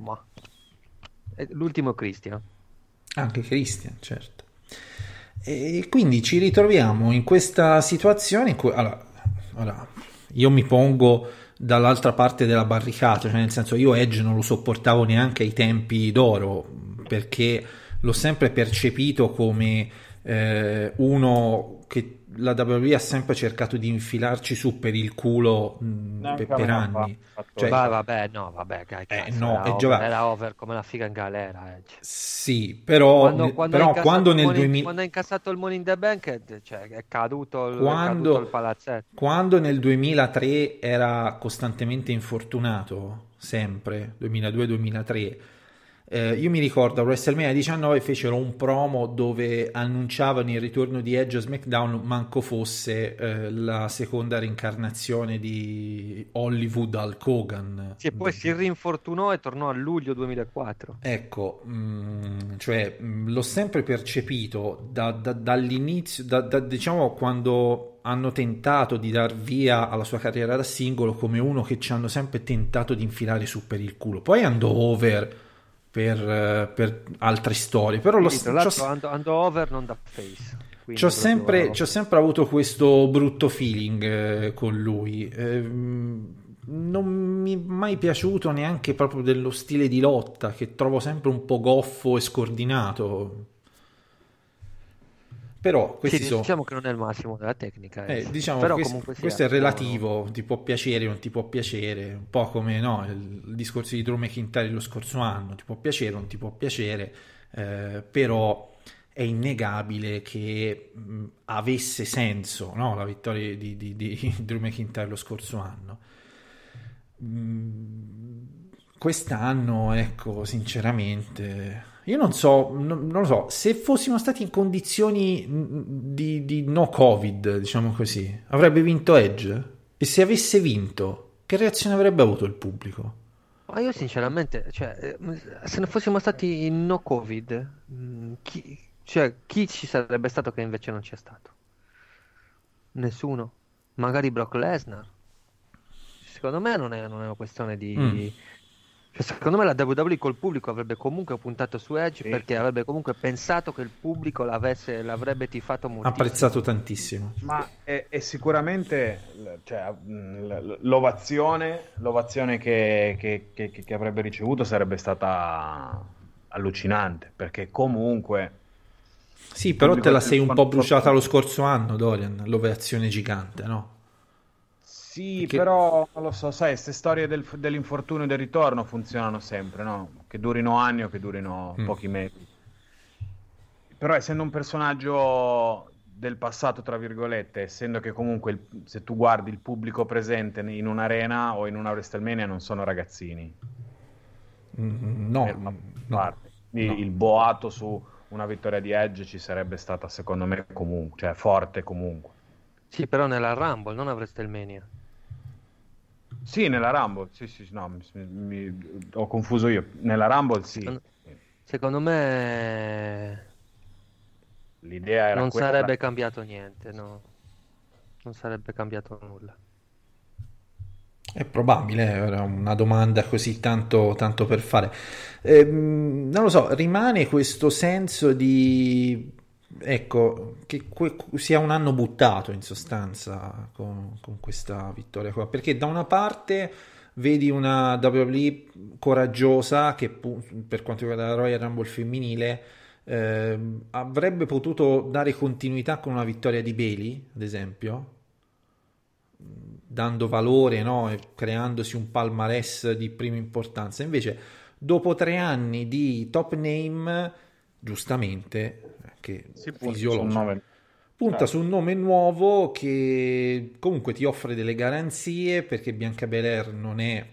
Ma. L'ultimo Christian. Anche Christian, certo. E quindi ci ritroviamo in questa situazione in cui allora, allora, io mi pongo dall'altra parte della barricata, cioè nel senso io Edge non lo sopportavo neanche ai tempi d'oro perché l'ho sempre percepito come eh, uno che la WWE ha sempre cercato di infilarci su per il culo mh, per, per anni. Cioè, Va- vabbè, no, vabbè, che Eh, cazzo, no, era, over, era over come la figa in galera. Edge. sì, però, Quando, quando però quando nel money- 2000 quando ha incassato il Money in the Bank, è- cioè, è caduto il, è Quando- caduto il palazzetto. Quando nel 2003 era costantemente infortunato, sempre, 2002-2003, Eh, io mi ricordo a WrestleMania 19 fecero un promo dove annunciavano il ritorno di Edge a SmackDown, manco fosse eh, la seconda reincarnazione di Hollywood Hulk Hogan. Sì, e poi si rinfortunò e tornò a luglio 2004. Ecco, mm, cioè mm, l'ho sempre percepito da- da- dall'inizio, da- da- diciamo quando hanno tentato di dar via alla sua carriera da singolo come uno che ci hanno sempre tentato di infilare su per il culo. Poi andò over per, eh, per altre storie, però lo Sì, tra c'ho- andò over non da face. C'ho proprio- sempre, c'ho sempre avuto questo brutto feeling eh, con lui. Ehm, non mi è mai piaciuto neanche proprio dello stile di lotta, che trovo sempre un po' goffo e scordinato. Però questi Sì, sono. diciamo che non è il massimo della tecnica. Eh, diciamo, Però questo, questo è relativo, ti può piacere o non ti può piacere, un po' come no, il, il discorso di Drew McIntyre lo scorso anno, ti può piacere o non ti può piacere, eh, però è innegabile che mh, avesse senso no, la vittoria di, di- di Drew McIntyre lo scorso anno. Mm, Quest'anno, ecco, sinceramente, io non so, non, non lo so, se fossimo stati in condizioni mh, di, di no Covid, diciamo così, avrebbe vinto Edge? E se avesse vinto, che reazione avrebbe avuto il pubblico? Ma io sinceramente, cioè, eh, se ne fossimo stati in no Covid, mh, chi, cioè, chi ci sarebbe stato che invece non c'è stato? Nessuno. Magari Brock Lesnar. Secondo me non è, non è una questione di... Mm. Cioè, secondo me la WWE col pubblico avrebbe comunque puntato su Edge Sì. perché avrebbe comunque pensato che il pubblico l'avesse, l'avrebbe tifato moltissimo. Apprezzato tantissimo. Ma è, è sicuramente cioè, l'ovazione, l'ovazione che, che- che- che avrebbe ricevuto sarebbe stata allucinante, perché comunque Sì, però te la sei un po' bruciata lo scorso anno, Dorian, l'operazione gigante, no? Sì, Perché- però non lo so, sai, queste storie del- dell'infortunio e del ritorno funzionano sempre, no? Che durino anni o che durino Mm. pochi mesi. Però essendo un personaggio del passato, tra virgolette, essendo che comunque il- se tu guardi il pubblico presente in un'arena o in una WrestleMania non sono ragazzini. Mm, No, no, no. Il boato su una vittoria di Edge ci sarebbe stata secondo me comunque, cioè forte comunque. Sì, però nella Rumble, non a WrestleMania. Sì, nella Rumble, sì, sì, no, mi- mi- ho confuso io. Nella Rumble sì. Secondo- Secondo me L'idea era non quella. sarebbe cambiato niente, no. Non sarebbe cambiato nulla. È probabile, era una domanda così tanto, tanto per fare. Ehm, non lo so, rimane questo senso di, ecco, che que- sia un anno buttato in sostanza con, con questa vittoria qua, perché da una parte vedi una WWE coraggiosa che per quanto riguarda la Royal Rumble femminile ehm, avrebbe potuto dare continuità con una vittoria di Bailey, ad esempio, dando valore no? e creandosi un palmarès di prima importanza. Invece, dopo tre anni di top name, giustamente, che punta fisiologico, punta su un nome nuovo che comunque ti offre delle garanzie perché Bianca Belair non è,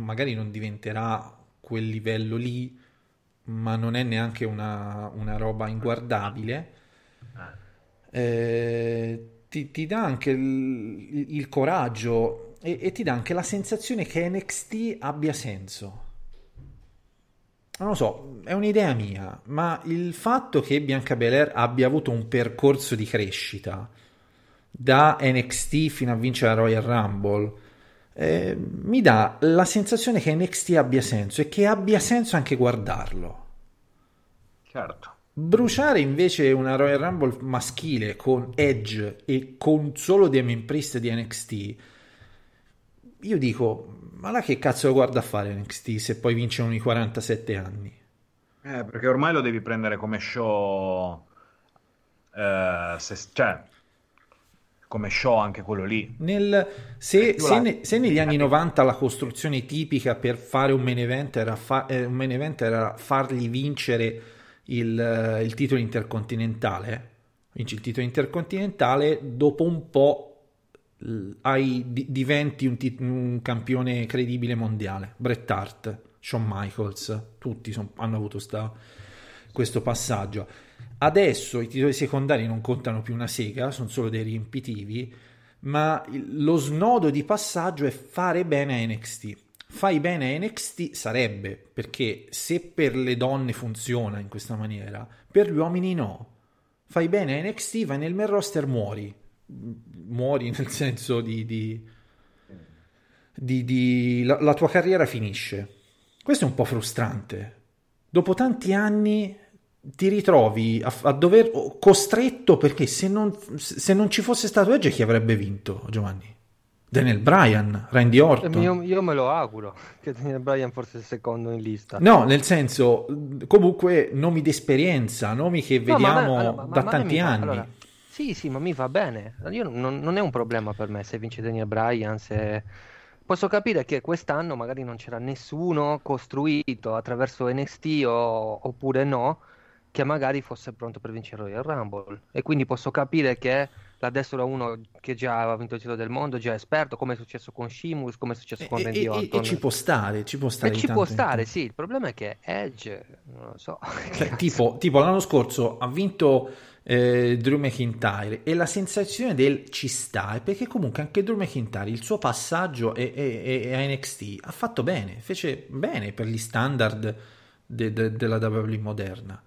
magari non diventerà quel livello lì, ma non è neanche una, una roba inguardabile. Eh, ti, ti dà anche il, il coraggio e, e ti dà anche la sensazione che NXT abbia senso. Non lo so, è un'idea mia, ma il fatto che Bianca Belair abbia avuto un percorso di crescita da NXT fino a vincere la Royal Rumble eh, mi dà la sensazione che NXT abbia senso e che abbia senso anche guardarlo. Certo. Bruciare invece una Royal Rumble maschile con Edge e con solo Damien Priest di NXT, io dico, ma là che cazzo lo guarda a fare NXT se poi vincono i 47 anni? Eh, perché ormai lo devi prendere come show. eh, se- cioè, come show anche quello lì. Nel- se, se ne- se negli anni 90 la costruzione tipica per fare un main event era, fa- eh, un main event era fargli vincere il, eh, il titolo intercontinentale, vinci il titolo intercontinentale, dopo un po' hai- di- diventi un, tit- un campione credibile mondiale. Bret Hart, Shawn Michaels, tutti son- hanno avuto sta- questo passaggio. Adesso i titoli secondari non contano più una sega, sono solo dei riempitivi, ma lo snodo di passaggio è fare bene a NXT. Fai bene a NXT sarebbe, perché se per le donne funziona in questa maniera, per gli uomini no. Fai bene a NXT, vai nel main roster, muori. Muori nel senso di... di- di- di- la, la tua carriera finisce. Questo è un po' frustrante. Dopo tanti anni ti ritrovi a, a dover costretto perché se non, se non ci fosse stato Edge chi avrebbe vinto Giovanni? Daniel Bryan, Randy Orton. Io, io me lo auguro che Daniel Bryan fosse il secondo in lista. No, nel senso, comunque nomi d'esperienza, nomi che No, ma vediamo allora, ma- da ma tanti anni. allora, sì, sì, ma mi va bene. Io non, non è un problema per me se vince Daniel Bryan. Se... Posso capire che quest'anno magari non c'era nessuno costruito attraverso NXT o- oppure no, che magari fosse pronto per vincere Royal Rumble. E quindi posso capire che la dessero a uno che già aveva vinto il titolo del mondo, già esperto, come è successo con Sheamus, come è successo con Randy e- e- Orton. e ci può stare, ci può stare. E ci può stare, sì. Il problema è che Edge, non lo so. Cioè, tipo, tipo l'anno scorso ha vinto eh, Drew McIntyre e la sensazione del ci sta è perché comunque anche Drew McIntyre il suo passaggio e, e- e- a NXT ha fatto bene, fece bene per gli standard de- de- della WWE moderna.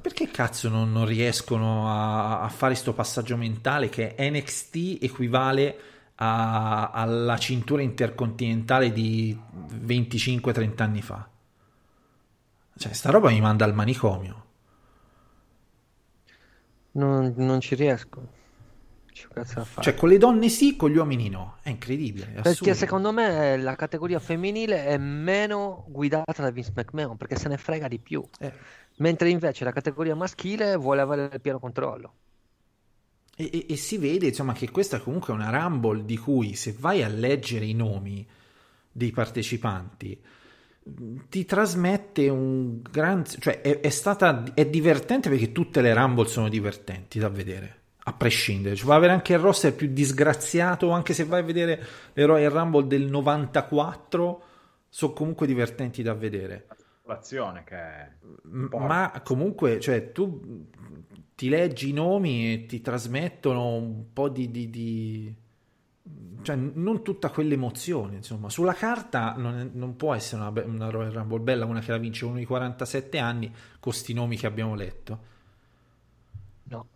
Perché cazzo non, non riescono a, a fare questo passaggio mentale che NXT equivale a- alla cintura intercontinentale di 25-30 anni fa? Cioè, sta roba mi manda al manicomio. Non, non ci riesco. Cioè, con le donne sì, con gli uomini no. È incredibile. È Perché assurdo. secondo me la categoria femminile è meno guidata da Vince McMahon perché se ne frega di più. Eh. Mentre invece la categoria maschile vuole avere il pieno controllo. E, e- e si vede, insomma, che questa comunque è una Rumble di cui se vai a leggere i nomi dei partecipanti ti trasmette un gran... cioè è, è stata... è divertente perché tutte le Rumble sono divertenti da vedere, a prescindere. Cioè, va a avere anche il roster più disgraziato, anche se vai a vedere le Royal Rumble del 94, sono comunque divertenti da vedere. L'azione che è... Ma comunque, cioè, tu ti leggi i nomi e ti trasmettono un po' di, di- di- cioè, non tutta quell'emozione, insomma. Sulla carta non, è- non può essere una, be- una Royal Rumble bella, una che la vince uno di 47 anni, con sti nomi che abbiamo letto. No.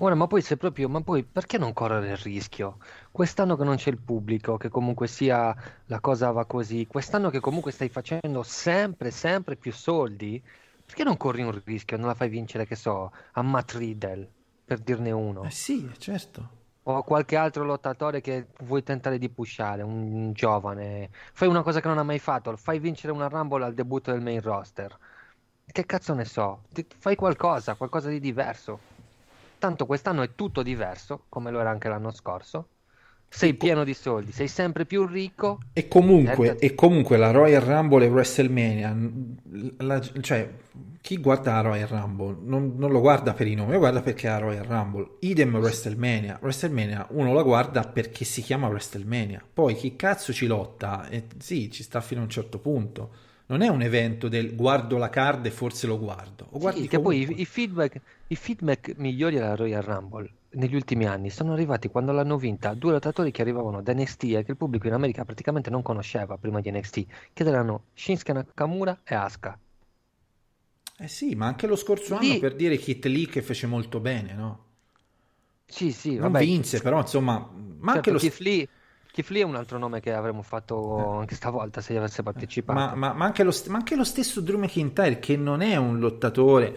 Ora, ma poi se proprio, ma poi perché non correre il rischio? Quest'anno che non c'è il pubblico, che comunque sia la cosa va così, quest'anno che comunque stai facendo sempre, sempre più soldi, perché non corri un rischio? Non la fai vincere, che so, a Matt Riddle, per dirne uno. Eh sì, certo. O qualche altro lottatore che vuoi tentare di pushare, un giovane. Fai una cosa che non ha mai fatto, fai vincere una Rumble al debutto del main roster. Che cazzo ne so? Fai qualcosa, qualcosa di diverso. Tanto quest'anno è tutto diverso, come lo era anche l'anno scorso. Sei pieno di soldi, sei sempre più ricco. E comunque, Certo. e comunque la Royal Rumble e WrestleMania, la- cioè chi guarda la Royal Rumble non, non lo guarda per i nomi, lo guarda perché è la Royal Rumble. Idem WrestleMania. WrestleMania uno la guarda perché si chiama WrestleMania. Poi chi cazzo ci lotta? E sì, ci sta fino a un certo punto. Non è un evento del guardo la card e forse lo guardo. O guardi Sì, che poi i, i feedback, i feedback migliori alla Royal Rumble negli ultimi anni sono arrivati quando l'hanno vinta due lottatori che arrivavano da NXT e che il pubblico in America praticamente non conosceva prima di NXT, che erano Shinsuke Nakamura e Asuka. Eh sì, ma anche lo scorso anno Lì- per dire Kit Lee che fece molto bene, no? Sì, sì, Non vabbè. vinse, però insomma, ma Certo, anche lo Keith Lee, Keith Lee è un altro nome che avremmo fatto anche stavolta se avesse partecipato. Ma, ma- ma anche lo, ma anche lo stesso Drew McIntyre, che non è un lottatore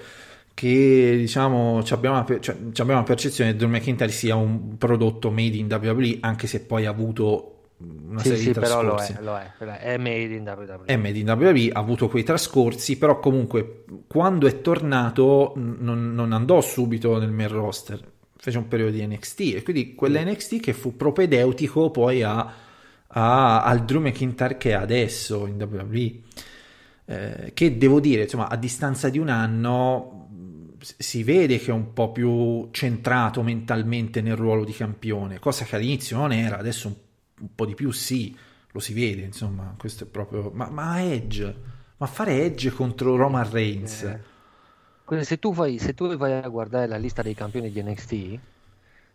che diciamo ci abbiamo, una, cioè, ci abbiamo una percezione che Drew McIntyre sia un prodotto made in WWE, anche se poi ha avuto una Sì, serie sì, di però lo trascorsi. è, lo è, lo è, è made in WWE. È made in WWE, ha avuto quei trascorsi, però comunque quando è tornato non, non andò subito nel main roster, fece un periodo di NXT e quindi quell'NXT che fu propedeutico poi a, a- al Drew McIntyre che è adesso in WWE. Eh, che devo dire, insomma, a distanza di un anno si vede che è un po' più centrato mentalmente nel ruolo di campione, cosa che all'inizio non era, adesso un, un po' di più sì, lo si vede, insomma, questo è proprio... Ma, ma Edge, ma fare Edge contro Roman Reigns... Eh. Se tu, vai, se tu vai a guardare la lista dei campioni di NXT,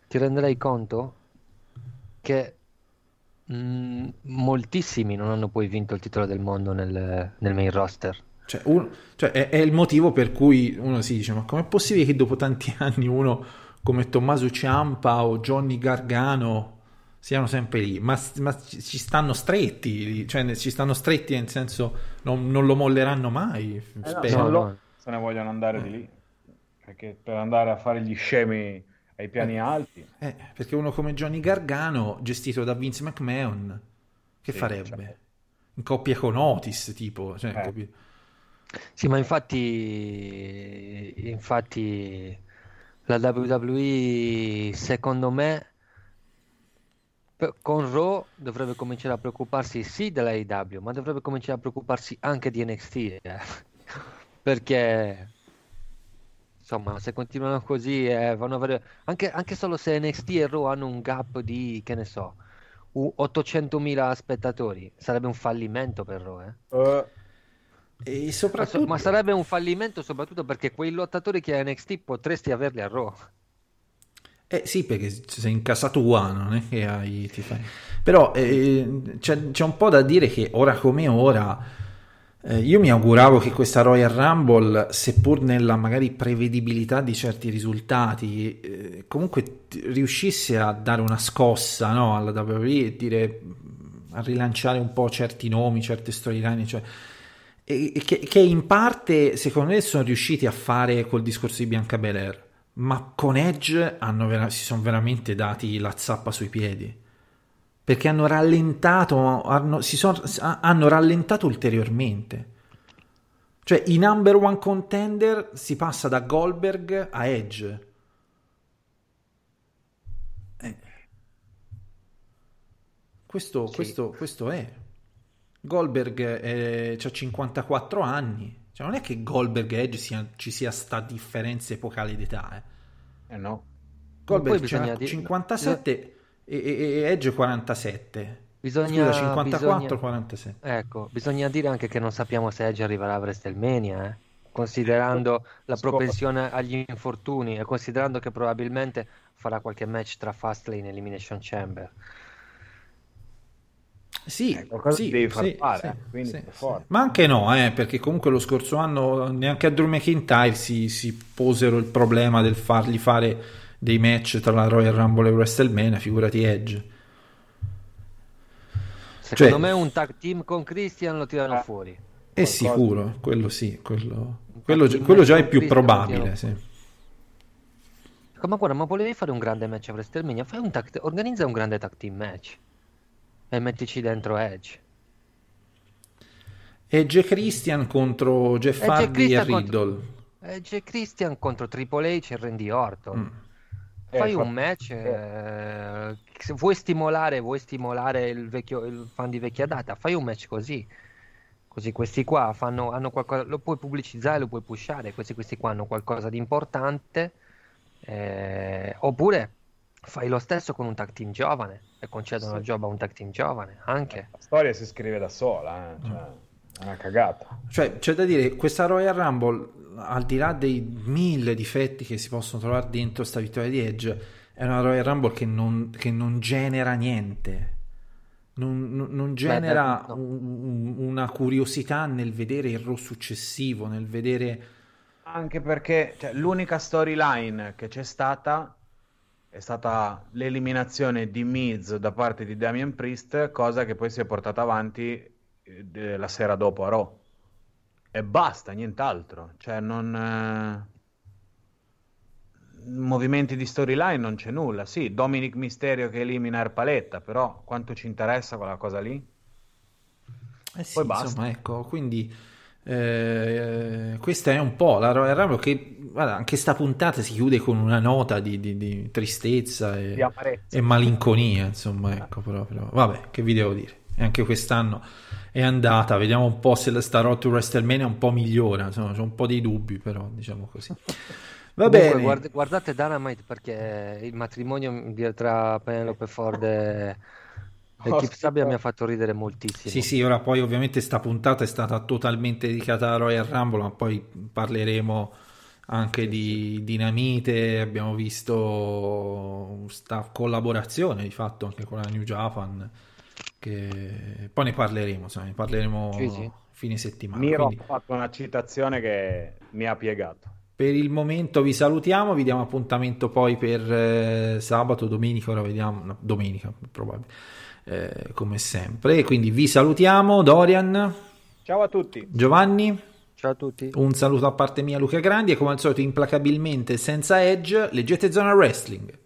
ti renderai conto che mm, moltissimi non hanno poi vinto il titolo del mondo nel, nel main roster. Cioè, un- cioè, è, è il motivo per cui uno si dice: Ma com'è possibile che dopo tanti anni uno come Tommaso Ciampa o Johnny Gargano siano sempre lì? Ma, ma ci stanno stretti, cioè ci stanno stretti nel senso non, non lo molleranno mai. Eh no, spero. sono loro se ne vogliono andare di lì. Perché per andare a fare gli scemi ai piani alti. Eh, perché uno come Johnny Gargano, gestito da Vince McMahon, che Sì, farebbe? certo. In coppia con Otis, tipo. Cioè, Eh. capi- Sì, ma infatti, infatti la WWE secondo me con Raw dovrebbe cominciare a preoccuparsi sì della AEW, ma dovrebbe cominciare a preoccuparsi anche di NXT, eh. Perché insomma, se continuano così eh, vanno a avere anche, anche solo se NXT e Raw hanno un gap di, che ne so, u- 800.000 spettatori, sarebbe un fallimento per Raw, eh. Eh, E soprattutto... ma sarebbe un fallimento soprattutto perché quei lottatori che hai a NXT potresti averli a Raw. Eh sì, perché sei in casa tua, non è che hai, ti fai... Però eh, c'è, c'è un po' da dire che ora come ora, eh, io mi auguravo che questa Royal Rumble, seppur nella magari prevedibilità di certi risultati, eh, comunque riuscisse a dare una scossa no, alla WWE e dire, a rilanciare un po' certi nomi, certe storyline, cioè che, che in parte secondo me sono riusciti a fare col discorso di Bianca Belair ma con Edge hanno vera- si sono veramente dati la zappa sui piedi perché hanno rallentato hanno, si son- hanno rallentato ulteriormente cioè i number one contender si passa da Goldberg a Edge Eh. questo, Sì. questo, questo è Goldberg ha 54 anni. Cioè, non è che Goldberg e Edge sia- ci sia sta differenza epocale d'età. Eh. eh no. Goldberg c'ha dire- 57 e, e- Edge 47. Bisogna, Scusa, 54, bisogna- 47. Ecco, bisogna dire anche che non sappiamo se Edge arriverà a WrestleMania, eh. Considerando la Scopri. propensione agli infortuni e considerando che probabilmente farà qualche match tra Fastlane e Elimination Chamber. Sì, Eh, qualcosa sì, devi far sì, fare, sì, eh, quindi sì. Ma anche no, eh, perché comunque lo scorso anno neanche a Drew McIntyre si, si posero il problema del fargli fare dei match tra la Royal Rumble e WrestleMania, figurati Edge. Secondo Cioè- me un tag team con Christian lo tirano Eh. fuori. È Qualcosa. sicuro, quello sì, quello, quello, quello già è più Christian probabile. Sì. Ma guarda, ma volevi fare un grande match a WrestleMania? Fai un tag- organizza un grande tag team match e mettici dentro Edge. Edge Christian contro Jeff Edge Hardy e Christian contro- Riddle. Edge Christian contro Triple H e Randy Orton. Mm. Fai Eh, un fa- match, eh, se vuoi stimolare, vuoi stimolare il, vecchio, il fan di vecchia data, fai un match così. Così questi qua fanno, hanno qualcosa, lo puoi pubblicizzare, lo puoi pushare, questi, questi qua hanno qualcosa di importante. eh, oppure fai lo stesso con un tag team giovane e concedono il job a un tag team giovane anche. La storia si scrive da sola, eh, cioè, è una cagata. Cioè, c'è da dire, questa Royal Rumble, al di là dei mille difetti che si possono trovare dentro sta vittoria di Edge, è una Royal Rumble che non, che non genera niente. Non, non- non genera no. un- un- una curiosità nel vedere il Raw successivo, nel vedere... Anche perché cioè, l'unica storyline che c'è stata è stata l'eliminazione di Miz da parte di Damian Priest, cosa che poi si è portata avanti eh, la sera dopo a Raw. E basta, nient'altro. Cioè, non... eh, Movimenti di storyline non c'è nulla. Sì, Dominic Mysterio che elimina Erpaletta, però quanto ci interessa quella cosa lì? Eh sì, Poi basta. insomma, ecco, quindi eh, questa è un po' la Royal Rumble che, guarda, anche sta puntata si chiude con una nota di, di- di tristezza e, Di amarezza. e malinconia, insomma, ecco, proprio. Vabbè, che vi devo dire? E anche quest'anno è andata, vediamo un po' se la sta Road to WrestleMania un po' migliora, insomma, c'ho un po' dei dubbi, però, diciamo così. Va Comunque, bene. guard- guardate Dynamite perché il matrimonio tra Penelope Ford e, L'Equipe Sabbia mi ha fatto ridere moltissimo. Sì, sì, ora poi ovviamente sta puntata è stata totalmente dedicata a Royal Rumble, ma poi parleremo anche di Dinamite, abbiamo visto sta collaborazione di fatto anche con la New Japan, che poi ne parleremo, insomma, ne parleremo Sì, sì. fine settimana. Miro Quindi- ha fatto una citazione che mi ha piegato. Per il momento vi salutiamo, vi diamo appuntamento poi per eh, sabato, domenica, ora vediamo, no, domenica probabile, eh, come sempre. Quindi vi salutiamo, Dorian, Ciao a tutti. Giovanni, Ciao a tutti. un saluto a parte mia Luca Grandi e come al solito implacabilmente senza edge, leggete Zona Wrestling.